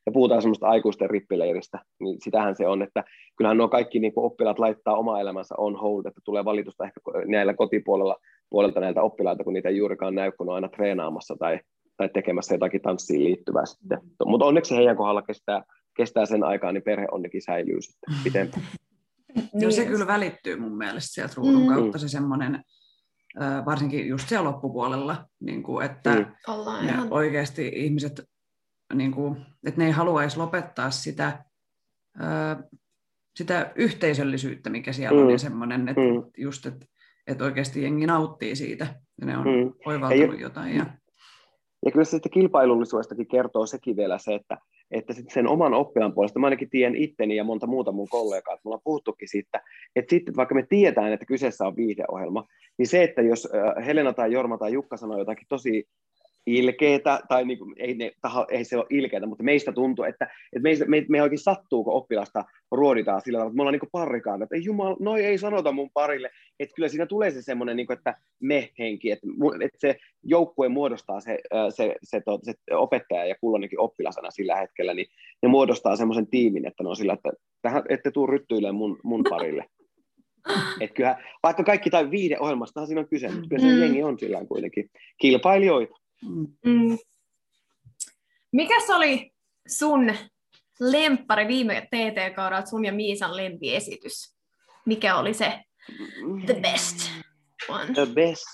ja puhutaan semmoista aikuisten rippileiristä, niin sitähän se on, että kyllähän nuo kaikki niin oppilaat laittaa oma elämänsä on hold, että tulee valitusta ehkä näillä kotipuolella puolelta näiltä oppilaita, kun niitä ei juurikaan näy, kun on aina treenaamassa tai, tai tekemässä jotakin tanssiin liittyvää sitten. Mutta onneksi heidän kohdalla kestää, kestää sen aikaa, niin perhe onnekin säilyy sitten pitempään. Joo, se kyllä välittyy mun mielestä sieltä ruudun mm. kautta se semmoinen varsinkin just siellä loppupuolella, niin kuin, että mm. ne ihan... oikeasti ihmiset, niin kuin, että ne ei haluaisi lopettaa sitä, sitä yhteisöllisyyttä, mikä siellä mm. on, ja semmoinen, että mm. just, että, että oikeasti jengi nauttii siitä, ja ne on mm. oivaltunut jotain. Ja... ja kyllä se sitten kilpailullisuudestakin kertoo sekin vielä se, että että sit sen oman oppilaan puolesta, mä ainakin tiedän itteni ja monta muuta mun kollegaa, että mulla on puhuttukin siitä, että sitten vaikka me tiedetään, että kyseessä on viihdeohjelma, niin se, että jos Helena tai Jorma tai Jukka sanoo jotakin tosi ilkeetä, tai niin kuin, ei, ne, taho, ei se ole ilkeätä, mutta meistä tuntuu, että, että meistä, me, me oikein sattuu, kun oppilasta ruoditaan sillä tavalla, että me ollaan niin parikaan, että ei jumala, noi ei sanota mun parille, että kyllä siinä tulee se semmoinen, niin kuin, että me-henki, että, että se joukkue muodostaa se, se, se, se, se opettaja ja kulloinenkin oppilasana sillä hetkellä, niin ne muodostaa semmoisen tiimin, että ne on sillä, että tähän ette tuu ryttyilemään mun, mun parille. Et kyllä, vaikka kaikki tai viide ohjelmastahan siinä on kyse, mutta kyllä se mm. jengi on sillä kuitenkin kilpailijoita. Mm. Mikäs oli sun lemppari viime TT-kaudella, sun ja Miisan lempiesitys? Mikä oli se the best one? The best.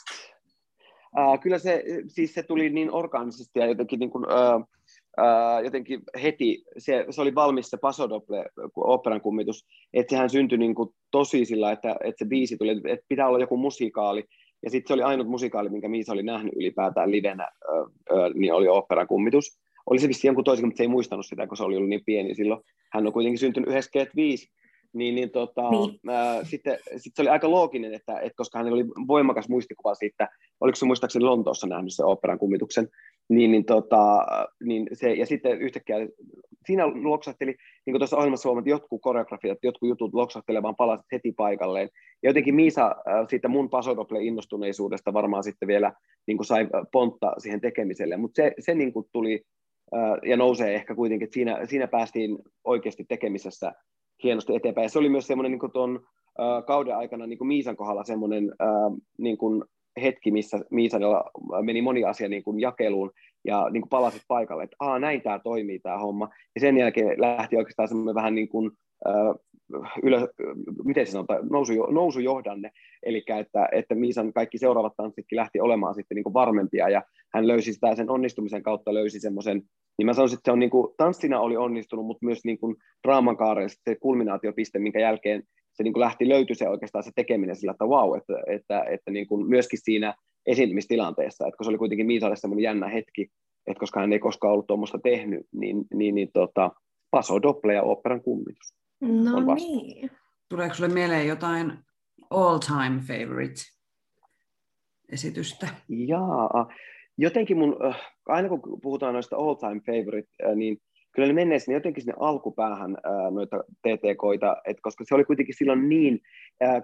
Uh, kyllä se, siis se tuli niin orgaanisesti ja jotenkin, niin kuin, uh, uh, jotenkin heti, se, se oli valmis se Pasodoble operan kummitus, että sehän syntyi niin kuin tosi sillä, että, että se biisi tuli, että pitää olla joku musikaali, ja sitten se oli ainut musikaali, minkä Miisa oli nähnyt ylipäätään livenä, öö, niin oli operan kummitus. Oli se vissiin jonkun toisen, mutta se ei muistanut sitä, kun se oli ollut niin pieni silloin. Hän on kuitenkin syntynyt 95, niin, niin, tota, Niin. Ää, sitten, sitten se oli aika looginen, että, että koska hänellä oli voimakas muistikuva siitä, oliko se muistaakseni Lontoossa nähnyt se operan kummituksen, niin, niin, tota, niin se, ja sitten yhtäkkiä siinä loksahteli, niin kuin tuossa ohjelmassa huomattiin, jotkut koreografiat, jotkut jutut loksahtelemaan vaan palasit heti paikalleen. Ja jotenkin Miisa äh, siitä mun pasodople innostuneisuudesta varmaan sitten vielä niin kuin sai pontta siihen tekemiselle, mutta se, se niin kuin tuli äh, ja nousee ehkä kuitenkin, että siinä, siinä päästiin oikeasti tekemisessä hienosti eteenpäin. Ja se oli myös semmoinen niin tuon kauden aikana niin kuin Miisan kohdalla semmoinen niin kuin hetki, missä Miisanella meni moni asia niin kuin jakeluun ja niin kuin palasit paikalle, että Aa, näin tämä toimii tämä homma. Ja sen jälkeen lähti oikeastaan semmoinen vähän niin kuin, ylö, miten se sanotaan, nousu, nousujohdanne, eli että, että Miisan kaikki seuraavat tanssitkin lähti olemaan sitten niin kuin varmempia, ja hän löysi sitä sen onnistumisen kautta, löysi semmoisen, niin mä sanoisin, että se on niin kuin, tanssina oli onnistunut, mutta myös niin kuin draaman kaaren se kulminaatiopiste, minkä jälkeen se niin kuin lähti löytyi se oikeastaan se tekeminen sillä, että wow, että, että, että niin kuin myöskin siinä esiintymistilanteessa, että kun se oli kuitenkin Miisalle semmoinen jännä hetki, että koska hän ei koskaan ollut tuommoista tehnyt, niin, niin, niin tota, Paso Doble ja operan kummitus. No niin. Tuleeko sulle mieleen jotain all-time favorite esitystä? Jaa, jotenkin mun, äh, aina kun puhutaan noista all time favorite, äh, niin kyllä ne menee sinne jotenkin sinne alkupäähän äh, noita TTKita, et koska se oli kuitenkin silloin niin,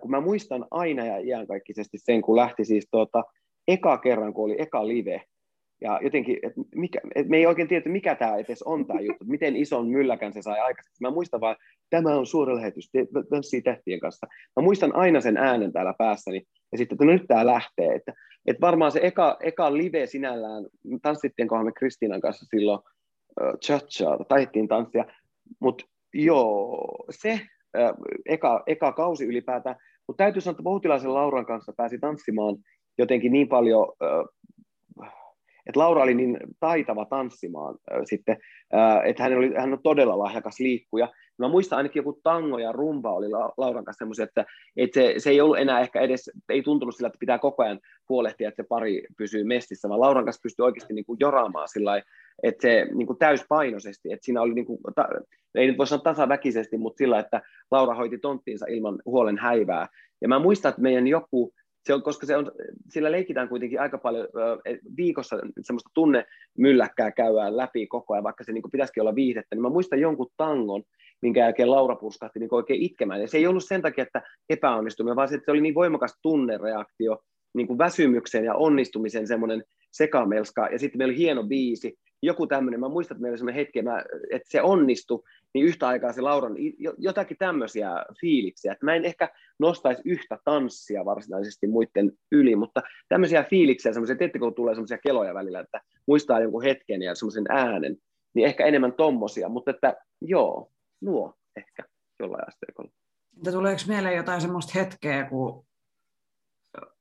kun mä muistan aina ja iänkaikkisesti sen, kun lähti siis tuota, eka kerran, kun oli eka live, ja jotenkin, että et me ei oikein tiedä, mikä tämä edes on tämä juttu, miten ison mylläkän se sai aikaiseksi. Mä muistan vaan, tämä on suora lähetys, tanssii tähtien kanssa. Mä muistan aina sen äänen täällä päässäni, ja sitten, että no nyt tämä lähtee. Että, että varmaan se eka, eka live sinällään, tanssittiinkohan me Kristiinan kanssa silloin uh, cha-cha, taidettiin tanssia, mutta joo, se äh, eka, eka kausi ylipäätään, mutta täytyy sanoa, että Voutilaisen Lauran kanssa pääsi tanssimaan jotenkin niin paljon äh, että Laura oli niin taitava tanssimaan äh, sitten, äh, että hän, oli, hän on todella lahjakas liikkuja. Mä muistan ainakin joku tango ja rumba oli La, Lauran kanssa semmoisia, että, että se, se, ei ollut enää ehkä edes, ei tuntunut sillä, että pitää koko ajan huolehtia, että se pari pysyy mestissä, vaan Lauran kanssa pystyi oikeasti niin kuin joraamaan sillä että se niin kuin täyspainoisesti, että siinä oli, niin kuin, ta, ei nyt voi sanoa tasaväkisesti, mutta sillä, että Laura hoiti tonttiinsa ilman huolen häivää. Ja mä muistan, että meidän joku se on, koska se on, sillä leikitään kuitenkin aika paljon viikossa semmoista tunnemylläkkää käydään läpi koko ajan, vaikka se niin pitäisikin olla viihdettä, niin mä muistan jonkun tangon, minkä jälkeen Laura purskahti niin oikein itkemään. Ja se ei ollut sen takia, että epäonnistuminen, vaan se, että se oli niin voimakas tunnereaktio niin kuin väsymyksen ja onnistumisen semmoinen sekamelska. Ja sitten meillä oli hieno biisi, joku tämmöinen, mä muistan, että meillä oli semmoinen hetki, että se onnistui, niin yhtä aikaa se Lauran jotakin tämmöisiä fiiliksiä, että mä en ehkä nostaisi yhtä tanssia varsinaisesti muiden yli, mutta tämmöisiä fiiliksiä, semmoisia, tiedättekö, kun tulee semmoisia keloja välillä, että muistaa jonkun hetken ja semmoisen äänen, niin ehkä enemmän tommosia, mutta että joo, nuo ehkä jollain asteikolla. Entä tuleeko mieleen jotain semmoista hetkeä, kun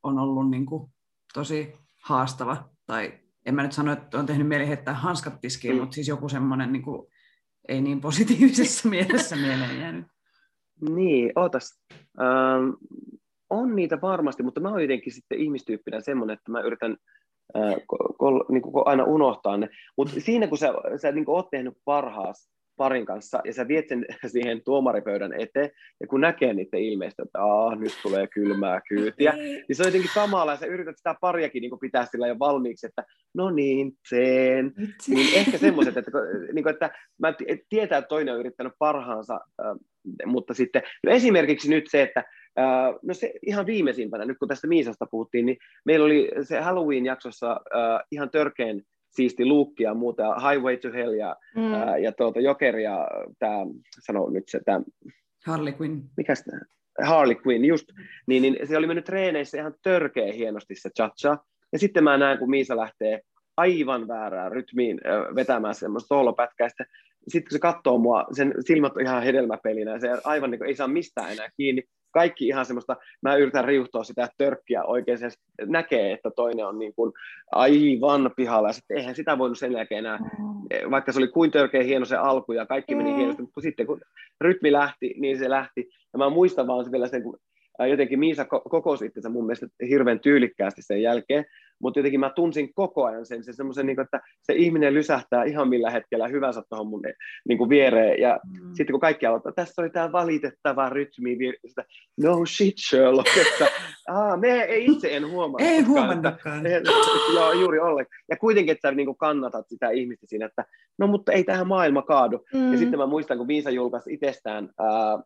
on ollut niin kuin tosi haastava, tai en mä nyt sano, että on tehnyt mieli heittää hanskat tiskiin, mm. mutta siis joku semmoinen niin kuin, ei niin positiivisessa mielessä mieleen jäänyt. Niin, ootas. Ähm, on niitä varmasti, mutta mä oon jotenkin sitten ihmistyyppinen semmoinen, että mä yritän äh, kol, niin kuin aina unohtaa ne. Mutta siinä kun sä, sä niin kuin oot tehnyt parhaas parin kanssa ja sä viet sen siihen tuomaripöydän eteen ja kun näkee niiden ilmeistä, että Aa, nyt tulee kylmää kyytiä, niin se on jotenkin kamala ja sä yrität sitä pariakin niin pitää sillä jo valmiiksi, että no niin, sen. Niin ehkä semmoiset, että, niin kuin, että mä tietää, että toinen on yrittänyt parhaansa, mutta sitten no esimerkiksi nyt se, että no se ihan viimeisimpänä, nyt kun tästä Miisasta puhuttiin, niin meillä oli se Halloween-jaksossa ihan törkeen siisti luukki ja muuta, ja Highway to Hell ja, mm. ää, ja tuota Joker ja tämä, sano nyt se, tämä... Harley Quinn. Mikäs tämä? Harley Quinn, just. Niin, niin se oli mennyt treeneissä ihan törkeä hienosti se cha Ja sitten mä näen, kun Miisa lähtee aivan väärään rytmiin vetämään semmoista soolopätkäistä. Sitten kun se katsoo mua, sen silmät on ihan hedelmäpelinä ja se aivan niin kuin, ei saa mistään enää kiinni kaikki ihan semmoista, mä yritän riuhtoa sitä törkkiä oikein, se näkee, että toinen on niin kuin aivan pihalla, ja sitten eihän sitä voinut sen jälkeen enää, mm. vaikka se oli kuin törkeä hieno se alku, ja kaikki meni mm. hienosti, mutta sitten kun rytmi lähti, niin se lähti, ja mä muistan vaan se vielä sen, kun jotenkin Miisa kokosi itsensä mun mielestä hirveän tyylikkäästi sen jälkeen, mutta jotenkin mä tunsin koko ajan sen, se semmoisen, niin että se ihminen lysähtää ihan millä hetkellä hyvänsä tuohon mun niin kuin viereen, ja mm. sitten kun kaikki aloittaa, tässä oli tämä valitettava rytmi, sitä, no shit Sherlock, että aa, me ei itse en huomannut. Ei huomannutkaan. Joo, juuri ollenkaan. Ja kuitenkin, että sä niin kuin kannatat sitä ihmistä siinä, että no mutta ei tähän maailma kaadu. Mm. Ja sitten mä muistan, kun Viisa julkaisi itsestään ää,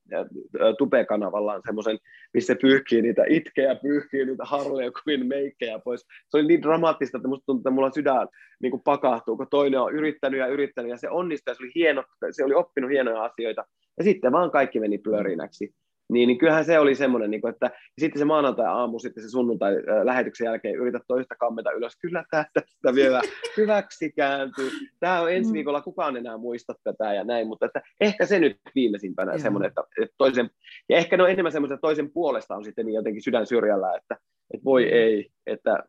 Tube-kanavallaan semmoisen, missä pyyhkii niitä itkeä, pyyhkii niitä Harley Quinn meikkejä pois. Se oli niin dramaattista, että musta tuntuu, että mulla sydän niin kuin pakahtuu, kun toinen on yrittänyt ja yrittänyt, ja se onnistui, ja se oli hieno, se oli oppinut hienoja asioita. Ja sitten vaan kaikki meni pyörinäksi. Niin, niin kyllähän se oli semmoinen, niin että ja sitten se maanantai-aamu, sitten se sunnuntai-lähetyksen jälkeen yrität toista kammeta ylös. Kyllä tämä tästä vielä hyväksi kääntyy. Tämä on ensi mm. viikolla, kukaan enää muista tätä ja näin, mutta että ehkä se nyt viimeisimpänä semmoinen, että, että toisen, ja ehkä ne on enemmän semmoisen, että toisen puolesta on sitten niin jotenkin sydän syrjällä, että, että voi mm. ei, että,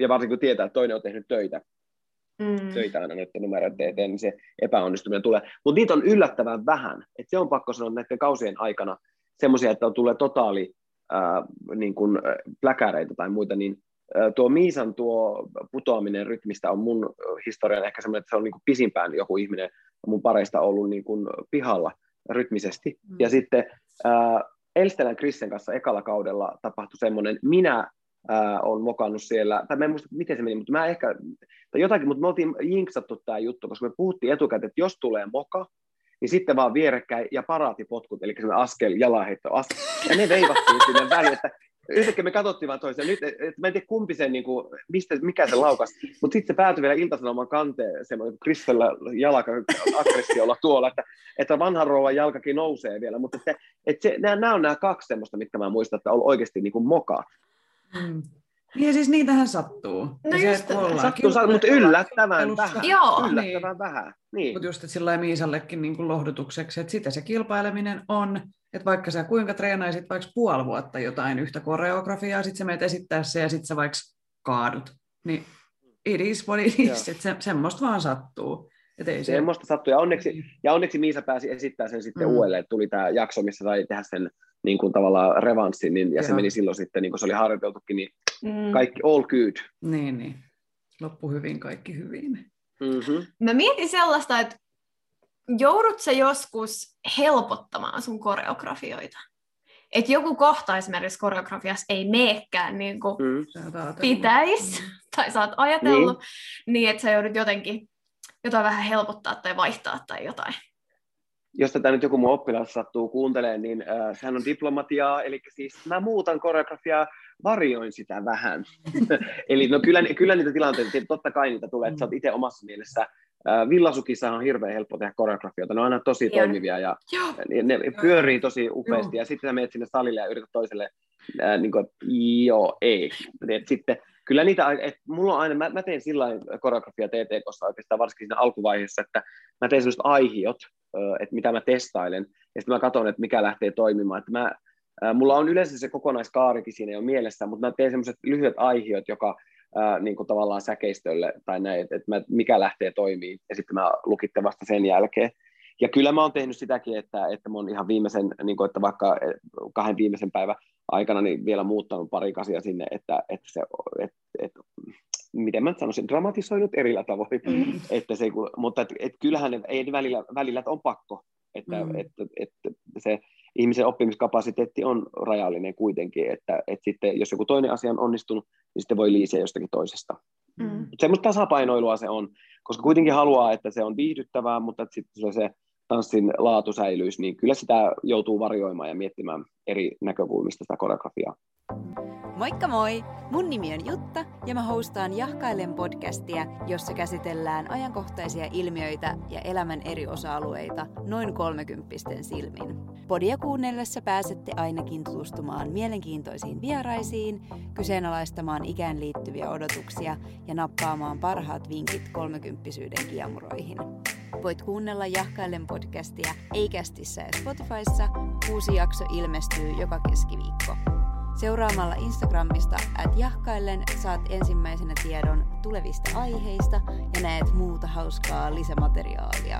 ja varsinkin kun tietää, että toinen on tehnyt töitä, mm. töitä aina näiden numeroiden eteen, niin se epäonnistuminen tulee. Mutta niitä on yllättävän vähän, että se on pakko sanoa näiden kausien aikana, semmoisia, että tulee totaali ää, niin kuin pläkäreitä tai muita, niin ää, tuo Miisan tuo putoaminen rytmistä on mun historian ehkä semmoinen, että se on niin kuin pisimpään joku ihminen mun pareista ollut niin kuin pihalla rytmisesti. Mm. Ja sitten ää, Elstelän Krissen kanssa ekalla kaudella tapahtui semmoinen, minä ää, on mokannut siellä, tai mä en muista miten se meni, mutta mä ehkä, tai jotakin, mutta me oltiin jinksattu tämä juttu, koska me puhuttiin etukäteen, että jos tulee moka, niin sitten vaan vierekkäin ja paraatipotkut, eli se askel, jalanheitto, askel, ja ne veivattiin sinne väliin, että yhtäkkiä me katsottiin vaan toisiaan, nyt, et, mä en tiedä kumpi sen, niin kuin, mistä, mikä se laukas, mutta sitten se päätyi vielä iltasanoman kanteen, semmoinen Kristellä jalka aggressiolla tuolla, että, että vanhan rouvan jalkakin nousee vielä, mutta että, että se, nämä, nämä on nämä kaksi semmoista, mitkä mä muistan, että on oikeasti niin kuin moka. Mm. Niin ja siis niitähän sattuu. No ja just, se, sattuu, sattuu, mutta yllättävän vähän. Joo. Yllättävän niin. vähän. Niin. Mutta just, että sillä Miisallekin niin kuin lohdutukseksi, että sitä se kilpaileminen on, että vaikka sä kuinka treenaisit vaikka puoli vuotta jotain yhtä koreografiaa, sitten sä menet esittää se ja sitten sä vaikka kaadut, niin it is what it is, että se, semmoista vaan sattuu. Et ei se... Semmoista sattuu, ja onneksi, niin. ja onneksi Miisa pääsi esittämään sen sitten mm. uudelleen, tuli tämä jakso, missä sai tehdä sen niin kuin tavallaan revanssin, niin, ja Joo. se meni silloin sitten, niin kuin se oli harjoiteltukin, niin mm. kaikki all good. Niin, niin. Loppu hyvin, kaikki hyvin. Mm-hmm. Mä mietin sellaista, että joudut sä joskus helpottamaan sun koreografioita? Että joku kohta esimerkiksi koreografiassa ei meekään niin kuin mm. pitäisi, mm. tai sä oot ajatellut, niin, niin että sä joudut jotenkin jotain vähän helpottaa tai vaihtaa tai jotain jos tätä nyt joku mun oppilas sattuu kuuntelemaan, niin äh, sehän on diplomatiaa, eli siis mä muutan koreografiaa, varjoin sitä vähän. eli no kyllä, kyllä niitä tilanteita, totta kai niitä tulee, että sä oot itse omassa mielessä. Äh, villasukissa on hirveän helppo tehdä koreografioita, ne on aina tosi ja. toimivia ja ne, ne pyörii tosi upeasti, ja sitten sä menet sinne salille ja yrität toiselle, äh, niin kuin, joo, ei. Et sitten kyllä niitä, että mulla on aina, mä, mä teen sillä koreografia TTKssa oikeastaan varsinkin siinä alkuvaiheessa, että mä teen sellaiset aihiot, että mitä mä testailen, ja sitten mä katson, että mikä lähtee toimimaan. Että mä, mulla on yleensä se kokonaiskaarikin siinä jo mielessä, mutta mä teen semmoiset lyhyet aihiot, joka ää, niin kuin tavallaan säkeistölle tai näin, että, että mä, mikä lähtee toimii, ja sitten mä lukitte vasta sen jälkeen. Ja kyllä mä oon tehnyt sitäkin, että, että mä oon ihan viimeisen, niin kuin, että vaikka kahden viimeisen päivän aikana niin vielä muuttanut pari asiaa sinne, että, että se, että, että miten mä sanoisin, dramatisoinut erillä tavoin. Mm. Että se, mutta et, et kyllähän ne, ei välillä, välillä on pakko, että, mm. että, että, että se ihmisen oppimiskapasiteetti on rajallinen kuitenkin, että, että sitten jos joku toinen asia on onnistunut, niin sitten voi liisiä jostakin toisesta. Mm. Semmoista tasapainoilua se on, koska kuitenkin haluaa, että se on viihdyttävää, että sitten se tanssin laatu säilyisi, niin kyllä sitä joutuu varjoimaan ja miettimään eri näkökulmista sitä koreografiaa. Moikka moi! Mun nimi on Jutta ja mä hostaan Jahkailen podcastia, jossa käsitellään ajankohtaisia ilmiöitä ja elämän eri osa-alueita noin kolmekymppisten silmin. Podia kuunnellessa pääsette ainakin tutustumaan mielenkiintoisiin vieraisiin, kyseenalaistamaan ikään liittyviä odotuksia ja nappaamaan parhaat vinkit kolmekymppisyyden kiemuroihin. Voit kuunnella Jahkailen podcastia Eikästissä ja Spotifyssa. Uusi jakso ilmestyy joka keskiviikko. Seuraamalla Instagramista at jahkaillen saat ensimmäisenä tiedon tulevista aiheista ja näet muuta hauskaa lisämateriaalia.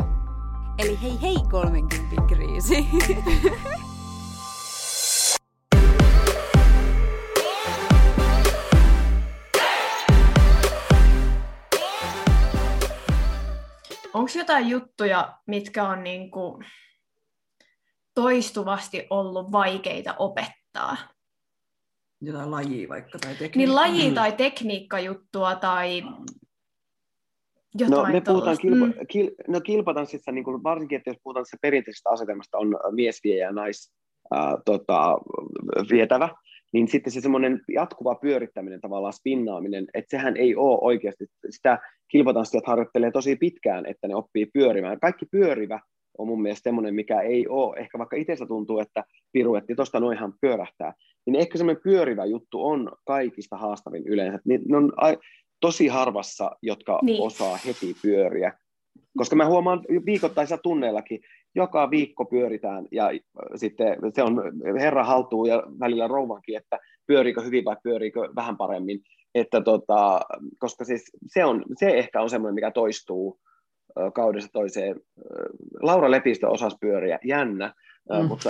Eli hei hei 30 kriisi! onko jotain juttuja, mitkä on niin kuin toistuvasti ollut vaikeita opettaa? Jotain lajia vaikka tai tekniikkaa. Niin laji- tai tekniikkajuttua tai jotain No me puhutaan kilpa, mm. kil, no kilpatanssissa, niin kuin varsinkin, että jos puhutaan se perinteisestä asetelmasta, on miesviejä ja nais ää, tota, vietävä, niin sitten se semmoinen jatkuva pyörittäminen, tavallaan spinnaaminen, että sehän ei ole oikeasti, sitä kilpatanssijat harjoittelee tosi pitkään, että ne oppii pyörimään. Kaikki pyörivä on mun mielestä semmoinen, mikä ei ole, ehkä vaikka itsestä tuntuu, että piruetti, tuosta noihan pyörähtää, niin ehkä semmoinen pyörivä juttu on kaikista haastavin yleensä. Niin ne on tosi harvassa, jotka niin. osaa heti pyöriä. Koska mä huomaan viikoittaisilla tunneillakin, joka viikko pyöritään ja äh, sitten se on herra haltuu ja välillä rouvankin, että pyöriikö hyvin vai pyöriikö vähän paremmin. Että tota, koska siis se, on, se ehkä on semmoinen, mikä toistuu ö, kaudesta toiseen. Ö, Laura Lepistö osasi pyöriä, jännä, mm. Mutta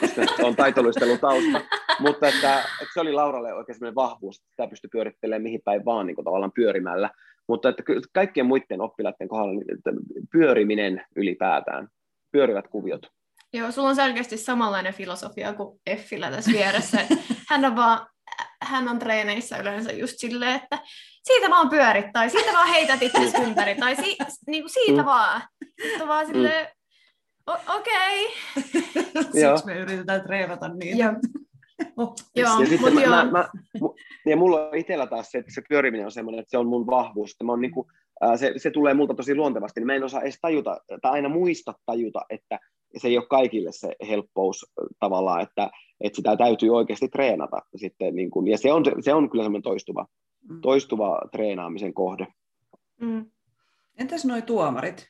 koska se on taitoluistelun tausta. mutta että, että, se oli Lauralle oikein vahvuus, että sitä pystyi pyörittelemään mihin päin vaan niin kuin tavallaan pyörimällä. Mutta että kaikkien muiden oppilaiden kohdalla niin, että pyöriminen ylipäätään, pyörivät kuviot. Joo, sulla on selkeästi samanlainen filosofia kuin Effillä tässä vieressä. hän on vaan hän on treeneissä yleensä just silleen, että siitä vaan pyörit, tai siitä vaan heität itsesi ympäri, tai si, niinku siitä Mm. vaan. Sitten vaan silleen, o- okei. Joo. Siksi me yritetään treenata niitä. Joo. Joo, ja sitten mut mä, joo. mä, mä, ja mulla on itsellä taas se, että se pyöriminen on semmoinen, että se on mun vahvuus. Että mä oon niinku, ää, se, se tulee multa tosi luontevasti, niin mä en osaa edes tajuta, tai aina muista tajuta, että se ei ole kaikille se helppous tavallaan, että, että sitä täytyy oikeasti treenata. Sitten, niin kun, ja se on, se on kyllä semmoinen toistuva, Mm. toistuva treenaamisen kohde. Mm. Entäs noi tuomarit?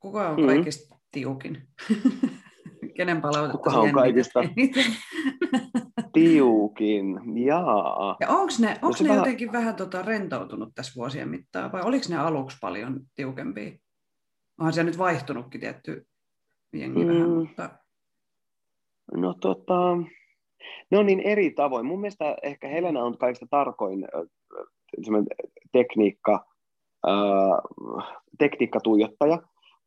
Kuka on Mm. kaikista tiukin? Kenen palautetta Kuka on kaikista? eniten? Tiukin, jaa. Ja onko ne, onks No se ne vähän- jotenkin vähän tota rentoutunut tässä vuosien mittaan, vai oliko ne aluksi paljon tiukempia? Onhan siellä nyt vaihtunutkin tietty jengi mm. vähän, mutta No tota, ne on niin eri tavoin. Mun mielestä ehkä Helena on kaikista tarkoin tekniikka, ää, tekniikkatuijottaja,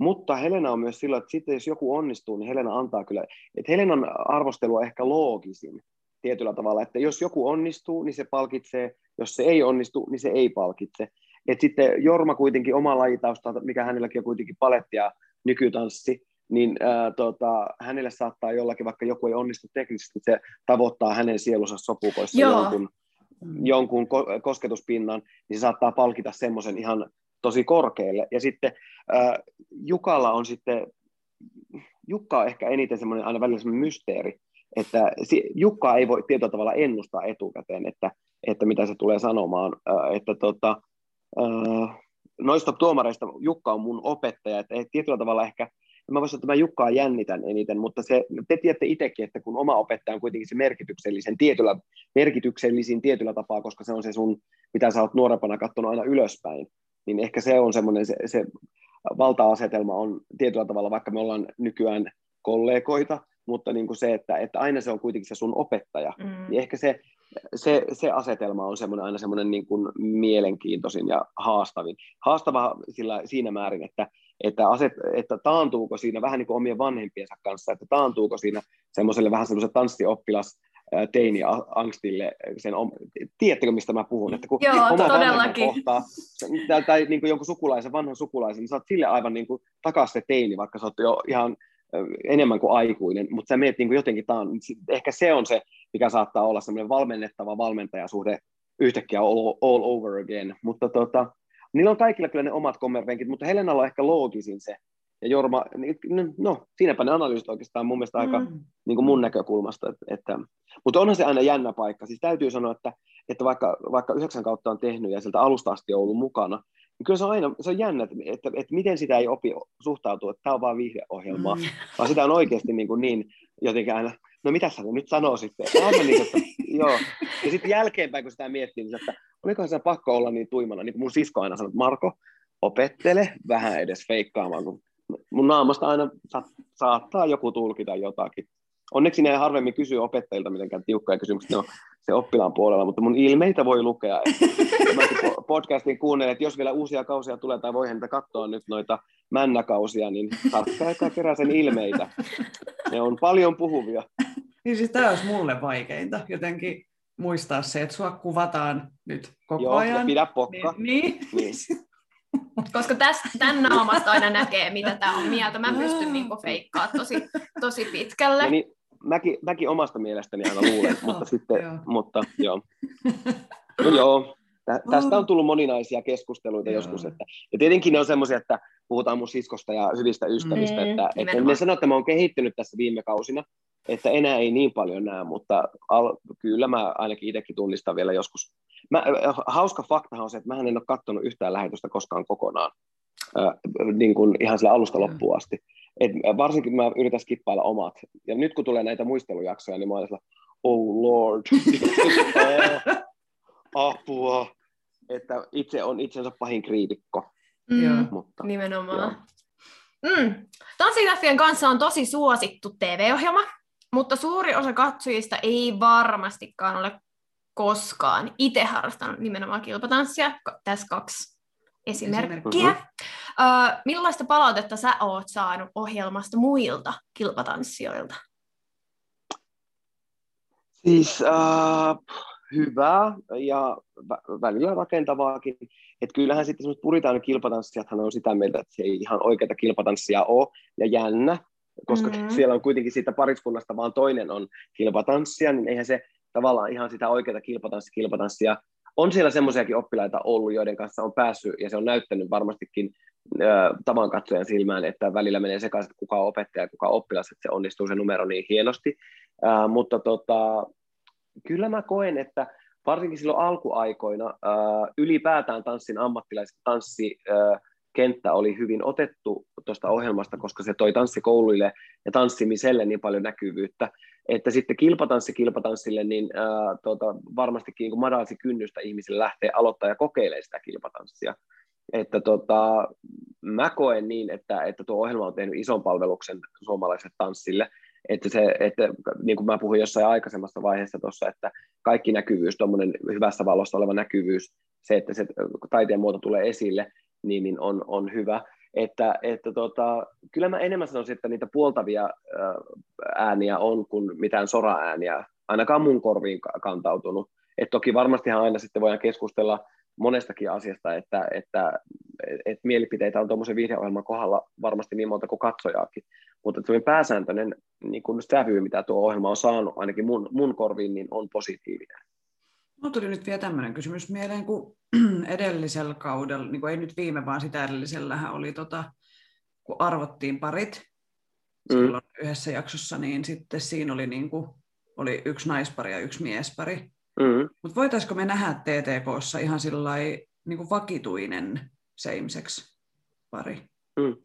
mutta Helena on myös sillä, että sitten jos joku onnistuu, niin Helena antaa kyllä, että Helenan arvostelu on ehkä loogisin tietyllä tavalla, että jos joku onnistuu, niin se palkitsee, jos se ei onnistu, niin se ei palkitse. Et sitten Jorma kuitenkin oma lajitaustalta, mikä hänelläkin on kuitenkin paletti ja nykytanssi, niin ää, tota, hänelle saattaa jollakin, vaikka joku ei onnistu teknisesti, se tavoittaa hänen sielunsa sopukoissa Joo. jonkun, jonkun ko- kosketuspinnan, niin se saattaa palkita semmoisen ihan tosi korkealle. Ja sitten ää, Jukalla on sitten, Jukka on ehkä eniten semmoinen aina välillä semmoinen mysteeri, että Jukka ei voi tietyllä tavalla ennustaa etukäteen, että, että mitä se tulee sanomaan, ää, että tota, ää, noista tuomareista Jukka on mun opettaja, että et tietyllä tavalla ehkä mä voisin sanoa, että mä Jukkaa jännitän eniten, mutta se, te tiedätte itsekin, että kun oma opettaja on kuitenkin se merkityksellisen tietyllä, merkityksellisin tietyllä tapaa, koska se on se sun, mitä sä oot nuorempana katsonut aina ylöspäin, niin ehkä se on semmoinen, se, se valta-asetelma on tietyllä tavalla, vaikka me ollaan nykyään kollegoita, mutta niin kuin se, että, että aina se on kuitenkin se sun opettaja, Mm. niin ehkä se, se, se asetelma on semmoinen, aina semmoinen niin kuin mielenkiintoisin ja haastavin. Haastava sillä, siinä määrin, että, että, aset, että taantuuko siinä vähän niin kuin omien vanhempiensa kanssa, että taantuuko siinä semmoiselle vähän semmoiselle tanssioppilas teini-angstille, sen, om- tiedättekö mistä mä puhun, että kun Joo, oma todellakin. kohtaa, tai, tai niin kuin jonkun sukulaisen, vanhan sukulaisen, niin sä oot sille aivan niin kuin takas se teini, vaikka sä oot jo ihan enemmän kuin aikuinen, mutta sä meet niin kuin jotenkin taan, ehkä se on se, mikä saattaa olla semmoinen valmennettava valmentajasuhde yhtäkkiä all, all over again, mutta tota, niillä on kaikilla kyllä ne omat kommervenkit, mutta Helenalla on ehkä loogisin se, ja Jorma, niin- no siinäpä ne analyysit oikeastaan mun mielestä aika Mm. niin kuin mun näkökulmasta, että, että, mutta onhan se aina jännä paikka, siis täytyy sanoa, että, että vaikka, vaikka yhdeksän kautta on tehnyt ja sieltä alusta asti on ollut mukana, niin kyllä se on aina, se on jännä, että, että, että miten sitä ei opi suhtautua, että tämä on vaan viihdeohjelmaa, Mm. vaan sitä on oikeasti niin, kuin niin jotenkin aina, no mitä sä nyt sanoo sitten, Aina niin, että, joo. Ja sitten jälkeenpäin, kun sitä miettii, niin että olikohan se pakko olla niin tuimana, niin kuin mun sisko aina sanoi, että Marko, opettele vähän edes feikkaamaan, kun mun naamasta aina sa- saattaa joku tulkita jotakin. Onneksi ne harvemmin kysyy opettajilta mitenkään tiukkoja kysymyksiä, no se oppilaan puolella, mutta mun ilmeitä voi lukea. Että podcastin kuunnelen, että jos vielä uusia kausia tulee tai voi niitä katsoa nyt noita männäkausia, niin tarkkaa kerää sen ilmeitä. Ne on paljon puhuvia. Niin siis tämä olisi mulle vaikeinta, jotenkin muistaa se, että sua kuvataan nyt koko Joo, ajan. ja pidä pokka. Niin, niin. Niin. Koska tästä, tämän naamasta aina näkee, mitä tämä on mieltä. Mä pystyn niinku feikkaa tosi, tosi pitkälle. Ja niin, mäkin, mäkin omasta mielestäni aina luulen, mutta sitten, joo. mutta joo. No joo, tä, tästä on tullut moninaisia keskusteluita Joo. joskus. Että, ja tietenkin ne on semmoisia, että puhutaan mun siskosta ja hyvistä ystävistä, Mm, että, että ne sanoo, että mä oon kehittynyt tässä viime kausina, että enää ei niin paljon näe, mutta al, kyllä mä ainakin itsekin tunnistan vielä joskus. Mä, hauska faktahan on se, että mä en ole katsonut yhtään lähetystä koskaan kokonaan, äh, niin kuin ihan sillä alusta Joo. loppuun asti. Et varsinkin mä yritän skippailla omat. Ja nyt kun tulee näitä muistelujaksoja, niin mä oon sellainen, oh lord, oh, apua. Että itse on itsensä pahin kriitikko. Joo. Mm, Mutta, nimenomaan. Mm. Tanssitähtien kanssa on tosi suosittu TV-ohjelma, mutta suuri osa katsojista ei varmastikaan ole koskaan itse harrastanut nimenomaan kilpatanssia. Tässä kaksi esimerkkiä. Esimerkkiä. Ö, millaista palautetta sä oot saanut ohjelmasta muilta kilpatanssijoilta? Siis äh, hyvää ja vä- välillä rakentavaakin. Että kyllähän sitten semmoiset puritaan kilpatanssijathan on sitä mieltä, että se ei ihan oikeita kilpatanssia ole ja jännä, koska Mhm. mm-hmm. siellä on kuitenkin siitä pariskunnasta vaan toinen on kilpatanssia, niin eihän se tavallaan ihan sitä oikeita kilpatanssi kilpatanssia. On siellä semmoisiakin oppilaita ollut, joiden kanssa on päässyt, ja se on näyttänyt varmastikin ö, tavan katsojan silmään, että välillä menee sekaisin, kuka on opettaja ja kuka on oppilas, että se onnistuu se numero niin hienosti. Ää, mutta tota, kyllä mä koen, että varsinkin silloin alkuaikoina ää, ylipäätään tanssin ammattilaiset tanssikenttä oli hyvin otettu tuosta ohjelmasta, koska se toi tanssikouluille ja tanssimiselle niin paljon näkyvyyttä, että sitten kilpatanssi kilpatanssille, niin ää, tota, varmastikin niin madalsi kynnystä ihmisille lähteä aloittaa ja kokeilemaan sitä kilpatanssia. Että tota, mä koen niin, että, että tuo ohjelma on tehnyt ison palveluksen suomalaiselle tanssille, että, se, että niin kuin mä puhuin jossain aikaisemmassa vaiheessa tuossa, että kaikki näkyvyys, tuommoinen hyvässä valossa oleva näkyvyys, se, että se taiteen muoto tulee esille, niin, niin on, on hyvä. Että, että tota, kyllä mä enemmän sanoisin, että niitä puoltavia ää, ääniä on kuin mitään sora-ääniä, ainakaan mun korviin ka- kantautunut. Et toki varmastihan aina sitten voidaan keskustella monestakin asiasta, että, että et mielipiteitä on tuommoisen viihdeohjelman kohdalla varmasti niin monta kuin katsojaakin, mutta semmoinen pääsääntöinen niin kun sävy, mitä tuo ohjelma on saanut, ainakin mun, mun korviin, niin on positiivinen. Mulla tuli nyt vielä tämmöinen kysymys mieleen, kun edellisellä kaudella, niin kuin ei nyt viime, vaan sitä edellisellähän oli, tota, kun arvottiin parit Mm. silloin yhdessä jaksossa, niin sitten siinä oli, niin kuin, oli yksi naispari ja yksi miespari. Mm. Mutta voitaisiko me nähdä TTKssa ihan sillä niin vakituinen same-sex pari? Mm.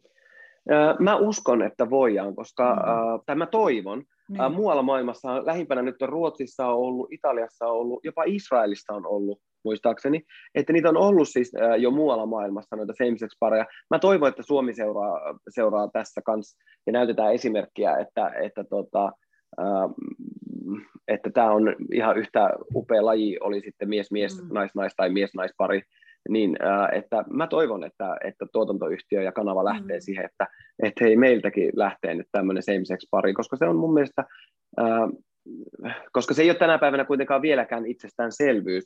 Mä uskon, että voidaan, koska, Mm. mm. tai mä toivon, Niin. Ää, Muualla maailmassa, lähimpänä nyt on Ruotsissa on ollut, Italiassa on ollut, jopa Israelissa on ollut, muistaakseni, että niitä on ollut siis jo muualla maailmassa noita same pareja. Mä toivon, että Suomi seuraa, seuraa tässä kanssa ja näytetään esimerkkiä, että, että, tota, että tämä on ihan yhtä upea laji, oli sitten mies-mies, Mm. nais-nais tai mies-naispari, niin ää, että mä toivon, että, että tuotantoyhtiö ja kanava lähtee Mm. siihen, että, että hei, meiltäkin lähtee nyt tämmöinen same-sex-pari, koska se on mun mielestä, ää, koska se ei ole tänä päivänä kuitenkaan vieläkään itsestäänselvyys,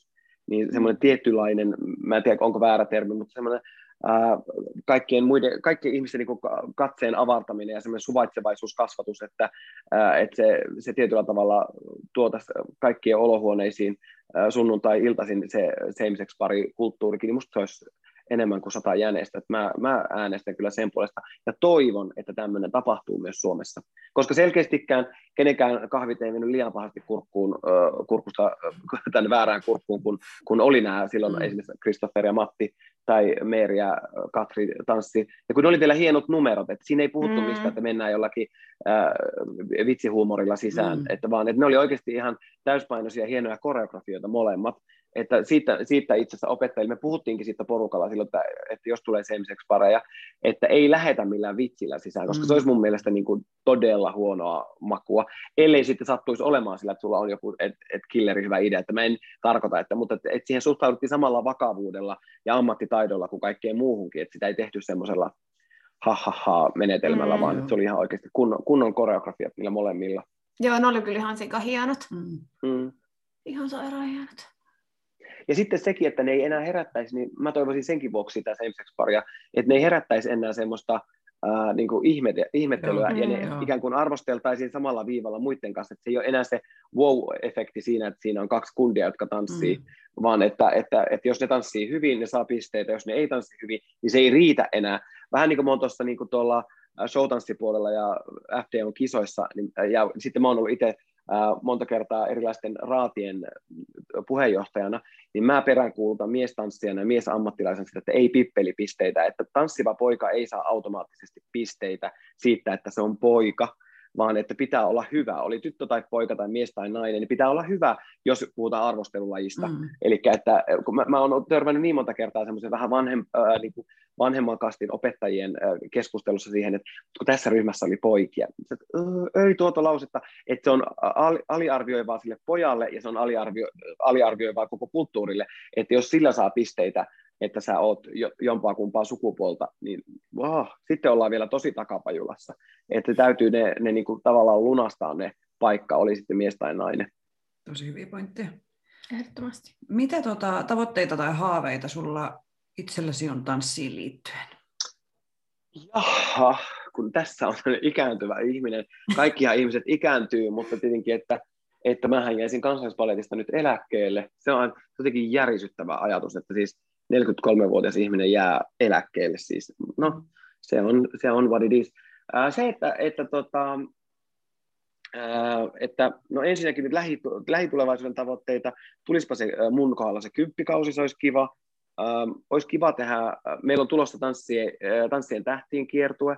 niin semmoinen tietynlainen, mä en tiedä onko väärä termi, mutta semmoinen ää, kaikkien, muiden, kaikkien ihmisten niin katseen avartaminen ja semmoinen suvaitsevaisuuskasvatus, että, ää, että se, se tietyllä tavalla tuotaisi kaikkien olohuoneisiin sunnuntai-iltaisin se same-sex-pari kulttuurikin, niin musta se olisi enemmän kuin sata jäneistä. Että mä, mä äänestän kyllä sen puolesta ja toivon, että tämmöinen tapahtuu myös Suomessa. Koska selkeästikään kenenkään kahvit ei mennyt liian pahasti kurkkuun, kurkusta tänne väärään kurkkuun, kun, kun oli nämä silloin Mm. esimerkiksi Christopher ja Matti tai Meeri ja Katri tanssi. Ja kun oli vielä hienot numerot, että siinä ei puhuttu Mm. mistä, että mennään jollakin äh, vitsihuumorilla sisään, Mm. että vaan että ne oli oikeasti ihan täyspainoisia hienoja koreografioita molemmat, että siitä, siitä itse asiassa opettajille, me puhuttiinkin siitä porukalla silloin, että, että jos tulee semiseksi pareja, että ei lähetä millään vitsillä sisään, koska mm. se olisi mun mielestä niin kuin todella huonoa makua, ellei sitten sattuisi olemaan sillä, että sulla on joku et, et killeri hyvä idea, että mä en tarkoita, että, mutta että, että siihen suhtauduttiin samalla vakavuudella ja ammattitaidolla kuin kaikkeen muuhunkin, että sitä ei tehty semmoisella ha menetelmällä, mm. vaan että se oli ihan oikeasti kunnon, kunnon koreografiat niillä molemmilla. Joo, ne oli kyllä ihan sika hienot. Mm. Mm. Ihan sairaan hienot. Ja sitten sekin, että ne ei enää herättäisi, niin mä toivoisin senkin vuoksi sitä same paria, että ne ei herättäisi enää semmoista ää, niin kuin ihmete, ihmettelyä, joo, ja ne joo. ikään kuin arvosteltaisiin samalla viivalla muiden kanssa, että se ei ole enää se wow-efekti siinä, että siinä on kaksi kundia, jotka tanssii, mm. vaan että, että, että jos ne tanssii hyvin, ne saa pisteitä, jos ne ei tanssi hyvin, niin se ei riitä enää. Vähän niin kuin mä oon tuossa niin tuolla showtanssipuolella ja FDO kisoissa, niin, ja sitten mä oon ollut itse monta kertaa erilaisten raatien puheenjohtajana, niin mä peräänkuulutan miestanssijana ja miesammattilaisen sitä, että ei pippelipisteitä, että tanssiva poika ei saa automaattisesti pisteitä siitä, että se on poika, vaan että pitää olla hyvä, oli tyttö tai poika tai mies tai nainen, niin pitää olla hyvä, jos puhutaan arvostelulajista. Mm. Eli että kun mä, mä oon törmännyt niin monta kertaa semmoisen vähän vanhem, äh, niin kuin vanhemman kastin opettajien äh, keskustelussa siihen, että kun tässä ryhmässä oli poikia, että ei tuota lausetta, että se on al, aliarvioivaa sille pojalle ja se on aliarvio, aliarvioivaa koko kulttuurille, että jos sillä saa pisteitä, että sä oot jompaa kumpaa sukupuolta, niin wow, sitten ollaan vielä tosi takapajulassa. Että täytyy ne, ne niin kuin tavallaan lunastaa ne paikka, oli sitten mies tai nainen. Tosi hyviä pointteja. Ehdottomasti. Mitä tota, tavoitteita tai haaveita sulla itselläsi on tanssiin liittyen? Jaha, kun tässä on ikääntyvä ihminen. Kaikkihan ihmiset ikääntyy, mutta tietenkin, että, että mähän jäisin kansallispaletista nyt eläkkeelle. Se on jotenkin järisyttävä ajatus, että siis 43-vuotias ihminen jää eläkkeelle siis. No, se on, se on what it is. Se, että, että, tota, että no ensinnäkin nyt lähitulevaisuuden tavoitteita, tulispa se mun kohdalla se kymppikausi, se olisi kiva. Olisi kiva tehdä, meillä on tulossa tanssien, tanssien tähtien kiertue,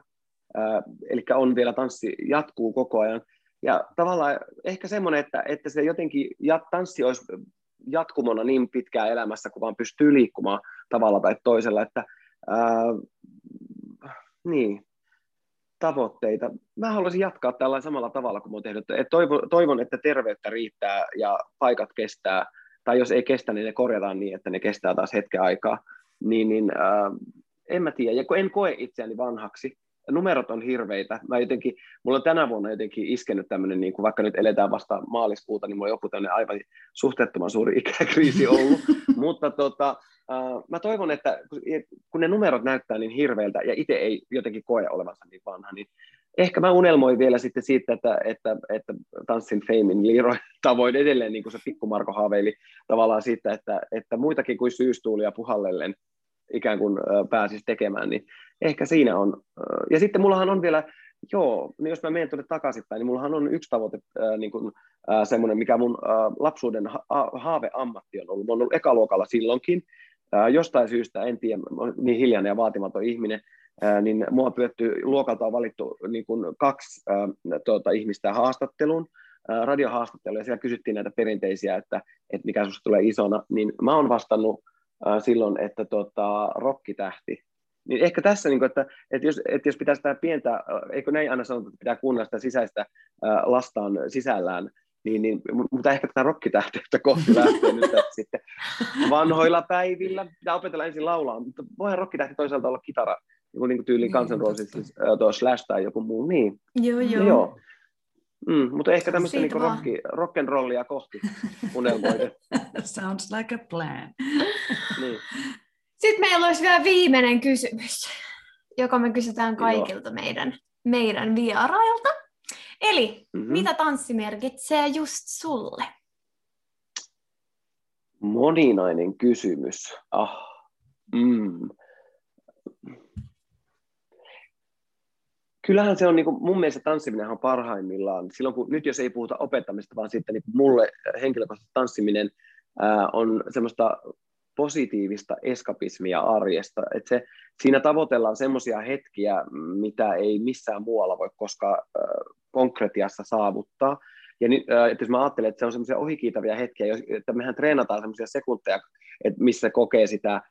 eli on vielä tanssi, jatkuu koko ajan. Ja tavallaan ehkä semmoinen, että, että se jotenkin, ja tanssi olisi jatkumona niin pitkään elämässä, kun vaan pystyy liikkumaan tavalla tai toisella, että ää, niin, tavoitteita. Mä haluaisin jatkaa tällä samalla tavalla kuin olen tehnyt. Et toivon, toivon, että terveyttä riittää ja paikat kestää, tai jos ei kestä, niin ne korjataan niin, että ne kestää taas hetken aikaa. Niin, niin ää, en mä tiedä, ja kun en koe itseäni vanhaksi, numerot on hirveitä. Mä jotenkin, mulla on tänä vuonna jotenkin iskenyt tämmöinen, niin kuin vaikka nyt eletään vasta maaliskuuta, niin mulla on joku tämmöinen aivan suhteettoman suuri ikäkriisi ollut. Mutta tota, uh, mä toivon, että kun ne numerot näyttää niin hirveiltä ja itse ei jotenkin koe olevansa niin vanha, niin ehkä mä unelmoin vielä sitten siitä, että, että, että tanssin Famein Leroy tavoin edelleen, niin kuin se pikku Marko haaveili tavallaan siitä, että, että muitakin kuin syystuulia puhallellen ikään kuin pääsisi tekemään, niin ehkä siinä on. Ja sitten mullahan on vielä, joo, niin jos mä menen tuonne takaisinpäin, niin mullahan on yksi tavoite, niin kuin, semmoinen, mikä mun lapsuuden ha- haaveammatti on ollut. Mä oon ollut ekaluokalla silloinkin, jostain syystä, en tiedä, niin hiljainen ja vaatimaton ihminen, niin mua pyötty, luokalta on valittu niin kuin kaksi tuota, ihmistä haastatteluun, radiohaastatteluun, ja siellä kysyttiin näitä perinteisiä, että, että mikä sinusta tulee isona, niin mä oon vastannut silloin, että tota, rokkitähti. Niin ehkä tässä, niin kuin, että, että, jos, että jos pitää sitä pientä, eikö näin aina sanota, että pitää kuunnella sitä sisäistä lastaan sisällään, niin, niin, mutta ehkä tätä rokkitähteyttä kohti lähtee nyt sitten vanhoilla päivillä. Pitää opetella ensin laulaa, mutta voihan rokkitähti toisaalta olla kitara, niin kuin, niin kuin tyyliin Guns N' Roses, tuo Slash tai joku muu. Niin. Joo, joo. joo. Mm, mutta ehkä tämmöistä niin rocki, rock'n'rollia kohti unelmoiden. Sounds like a plan. niin. Sitten meillä olisi vielä viimeinen kysymys, joka me kysytään kaikilta meidän, meidän vierailta. Eli, mm-hmm. mitä tanssi merkitsee just sulle? Moninainen kysymys. Ah. Mm. Kyllähän se on niin kuin, mun mielestä tanssiminen on parhaimmillaan. Silloin kun, nyt jos ei puhuta opettamista, vaan sitten niin mulle henkilökohtaisesti tanssiminen ää, on semmoista positiivista eskapismia arjesta. Et se, siinä tavoitellaan semmoisia hetkiä, mitä ei missään muualla voi koskaan äh, konkretiassa saavuttaa. Ja nyt, että jos mä ajattelen, että se on semmoisia ohikiitäviä hetkiä, että mehän treenataan semmoisia sekunteja, että missä kokee sitä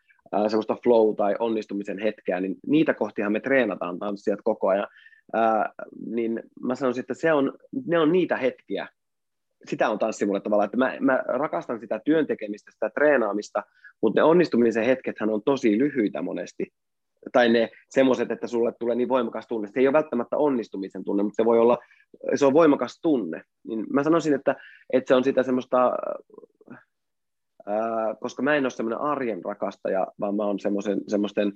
semmoista flow tai onnistumisen hetkeä, niin niitä kohtihan me treenataan tanssijat koko ajan. Ää, niin mä sanoisin, että se on, ne on niitä hetkiä, sitä on tanssi mulle tavallaan, että mä, mä rakastan sitä työntekemistä, sitä treenaamista, mutta ne onnistumisen hetkethän on tosi lyhyitä monesti. Tai ne semmoiset, että sulle tulee niin voimakas tunne. Se ei ole välttämättä onnistumisen tunne, mutta se voi olla, se on voimakas tunne. Niin mä sanoisin, että, että se on sitä semmoista, koska mä en ole semmoinen arjen rakastaja, vaan mä oon semmoisten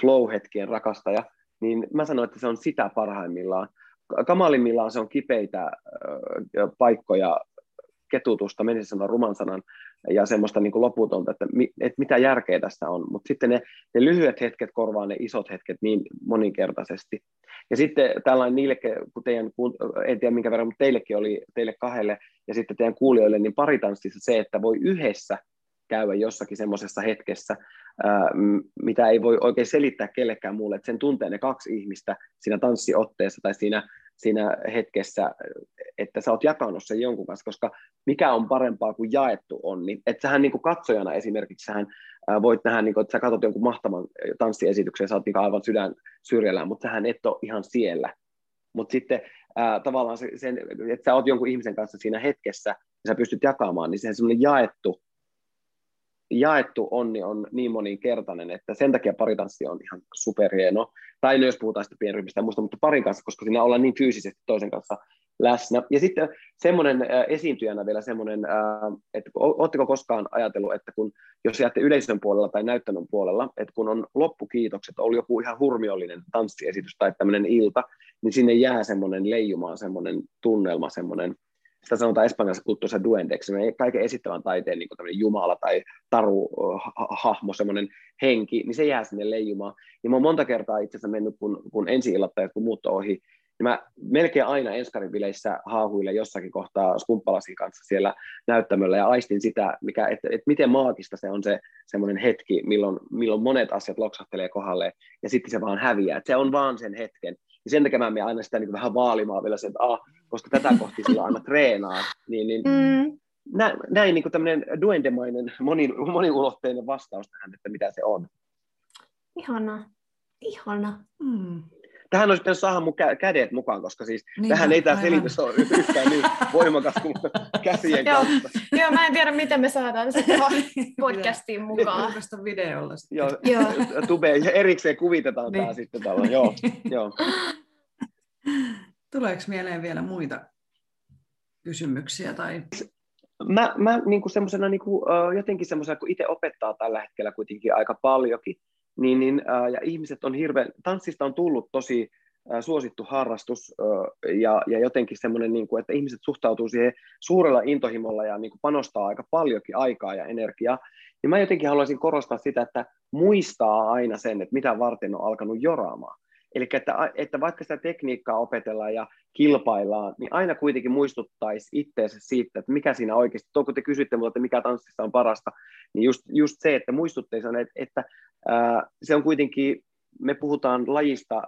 flow-hetkien rakastaja, niin mä sanon, että se on sitä parhaimmillaan. Kamalimmillaan se on kipeitä paikkoja, ketutusta, menisin sanoa ruman sanan, ja semmoista niin kuin loputonta, että, että mitä järkeä tässä on. Mutta sitten ne, ne lyhyet hetket korvaa ne isot hetket niin moninkertaisesti. Ja sitten tällainen niille, kun teidän, en tiedä minkä verran, mutta teillekin oli, teille kahdelle, ja sitten teidän kuulijoille, niin paritanssissa se, että voi yhdessä käydä jossakin semmoisessa hetkessä, mitä ei voi oikein selittää kellekään muulle, että sen tuntee ne kaksi ihmistä siinä tanssiotteessa tai siinä siinä hetkessä, että sä oot jakanut sen jonkun kanssa, koska mikä on parempaa kuin jaettu on, niin että sähän niin kuin katsojana esimerkiksi sähän voit nähdä, niin kuin, että sä katsot jonkun mahtavan tanssiesityksen ja sä oot niin aivan sydän syrjällä, mutta sähän et ole ihan siellä. Mutta sitten ää, tavallaan se, sen, että sä oot jonkun ihmisen kanssa siinä hetkessä ja sä pystyt jakamaan, niin se semmoinen jaettu jaettu onni on niin moninkertainen, että sen takia paritanssi on ihan superhieno. Tai jos puhutaan sitä pienryhmistä ja muista, mutta parin kanssa, koska siinä ollaan niin fyysisesti toisen kanssa läsnä. Ja sitten semmoinen esiintyjänä vielä semmoinen, että oletteko koskaan ajatellut, että kun, jos jäätte yleisön puolella tai näyttämön puolella, että kun on loppukiitokset, oli joku ihan hurmiollinen tanssiesitys tai tämmöinen ilta, niin sinne jää semmoinen leijumaan semmoinen tunnelma, semmoinen sitä sanotaan espanjassa kulttuurissa duendeksi, kaiken esittävän taiteen niin jumala tai taru hahmo, semmoinen henki, niin se jää sinne leijumaan. Niin mä oon monta kertaa itse asiassa mennyt, kun, kun ensi illattajat, kun muut ohi, niin mä melkein aina enskarin bileissä haahuille jossakin kohtaa skumppalasin kanssa siellä näyttämöllä ja aistin sitä, mikä, että, että miten maagista se on se semmoinen hetki, milloin, milloin monet asiat loksahtelee kohdalle ja sitten se vaan häviää. Että se on vaan sen hetken. Ja sen takia mä menen aina sitä niin vähän vaalimaan vielä sen, että ah, koska tätä kohti sillä aina treenaa, niin, niin mm. näin, näin niin tämmöinen duendemainen, moni, moniulotteinen vastaus tähän, että mitä se on. Ihana, ihana. Mm. Tähän olisi pitänyt saada mun kädet mukaan, koska siis niin, tähän ei tämä selitys ole yhtään niin voimakas kuin käsien kautta. Joo, mä en tiedä, miten me saadaan se podcastiin mukaan. Julkaista videolla sitten. Joo, joo. Tube, erikseen kuvitetaan niin. tämä sitten tällä. Joo, joo. Tuleeko mieleen vielä muita kysymyksiä? Tai... Mä, mä niin kuin semmoisena, niin kuin, jotenkin semmoisena, kun itse opettaa tällä hetkellä kuitenkin aika paljonkin, niin, niin, ja ihmiset on hirveän, tanssista on tullut tosi suosittu harrastus ja, ja jotenkin semmoinen, niin kuin, että ihmiset suhtautuu siihen suurella intohimolla ja niin kuin panostaa aika paljonkin aikaa ja energiaa, niin mä jotenkin haluaisin korostaa sitä, että muistaa aina sen, että mitä varten on alkanut joraamaan. Eli että, että vaikka sitä tekniikkaa opetellaan ja kilpaillaan, niin aina kuitenkin muistuttaisi itseensä siitä, että mikä siinä oikeasti, tuo kun te kysytte minulta, että mikä tanssissa on parasta, niin just, just se, että muistuttaisi, että, että se on kuitenkin, me puhutaan lajista,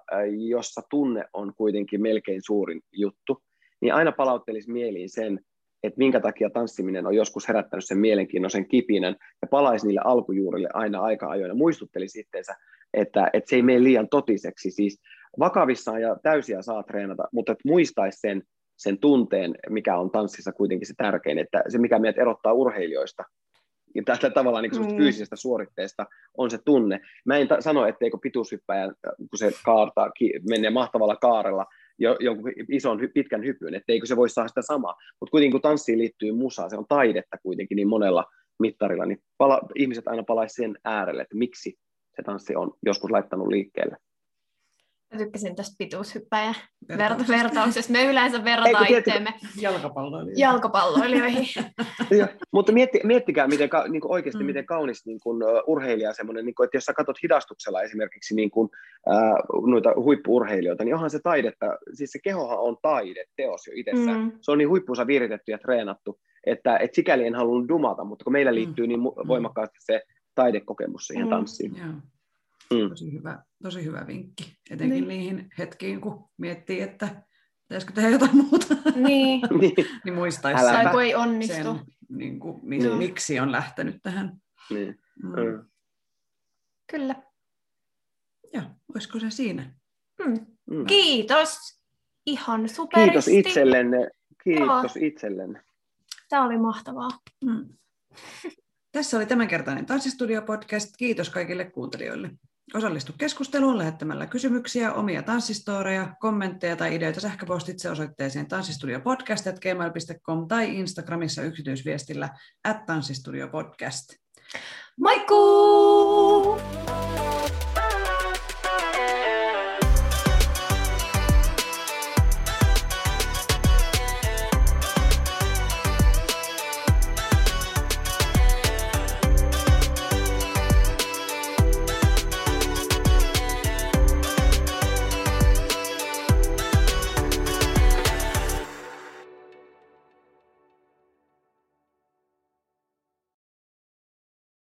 jossa tunne on kuitenkin melkein suurin juttu, niin aina palauttelisi mieliin sen, että minkä takia tanssiminen on joskus herättänyt sen mielenkiintoisen kipinän ja palaisi niille alkujuurille aina aika ajoin ja muistuttelisi itseensä, että, että se ei mene liian totiseksi. Siis vakavissaan ja täysiä saa treenata, mutta että muistaisi sen, sen tunteen, mikä on tanssissa kuitenkin se tärkein, että se mikä meidät erottaa urheilijoista ja tästä tavallaan niin mm. fyysisestä suoritteesta on se tunne. Mä en ta- sano, etteikö pituushyppäjä, kun se kaartaa, ki- menee mahtavalla kaarella, jo, jonkun ison pitkän hypyn, etteikö se voi saada sitä samaa. Mutta kuitenkin kun tanssiin liittyy musa, se on taidetta kuitenkin niin monella mittarilla, niin pala, ihmiset aina palaisivat sen äärelle, että miksi se tanssi on joskus laittanut liikkeelle. Mä tykkäsin tästä pituushyppäjä verta- vertauksesta. Me yleensä verrataan itseämme jalkapalloilijoihin. jalkapalloilijoihin. ja, mutta mietti, miettikää miten, niin kuin oikeasti mm. miten kaunis niin kuin, uh, urheilija semmoinen, niin kuin, että jos sä katsot hidastuksella esimerkiksi niin kuin, uh, noita huippuurheilijoita, niin onhan se taidetta, siis se kehohan on taide, teos jo itsessään. Mm. Se on niin huippuunsa viritetty ja treenattu, että et sikäli en halunnut dumata, mutta kun meillä mm. liittyy niin mm. voimakkaasti se taidekokemus siihen mm. tanssiin. Yeah. Mm. Tosi, hyvä, tosi hyvä vinkki, etenkin niin. niihin hetkiin, kun miettii, että pitäisikö tehdä jotain muuta, Niin, niin, niin muistaisi Älä. sen, ei onnistu. sen niin kuin, mi- Niin. miksi on lähtenyt tähän. niin. Mm. Mm. Kyllä. Joo, olisiko se siinä? Hmm. Mm. Kiitos. Ihan superisti. Kiitos itsellenne. Kiitos itsellenne. Tämä oli mahtavaa. Mm. Tässä oli tämänkertainen Tanssistudio-podcast. Kiitos kaikille kuuntelijoille. Osallistu keskusteluun lähettämällä kysymyksiä, omia tanssistoreja, kommentteja tai ideoita sähköpostitse osoitteeseen tanssistudiopodcast.gmail.com tai Instagramissa yksityisviestillä at tanssistudiopodcast. Moikkuu!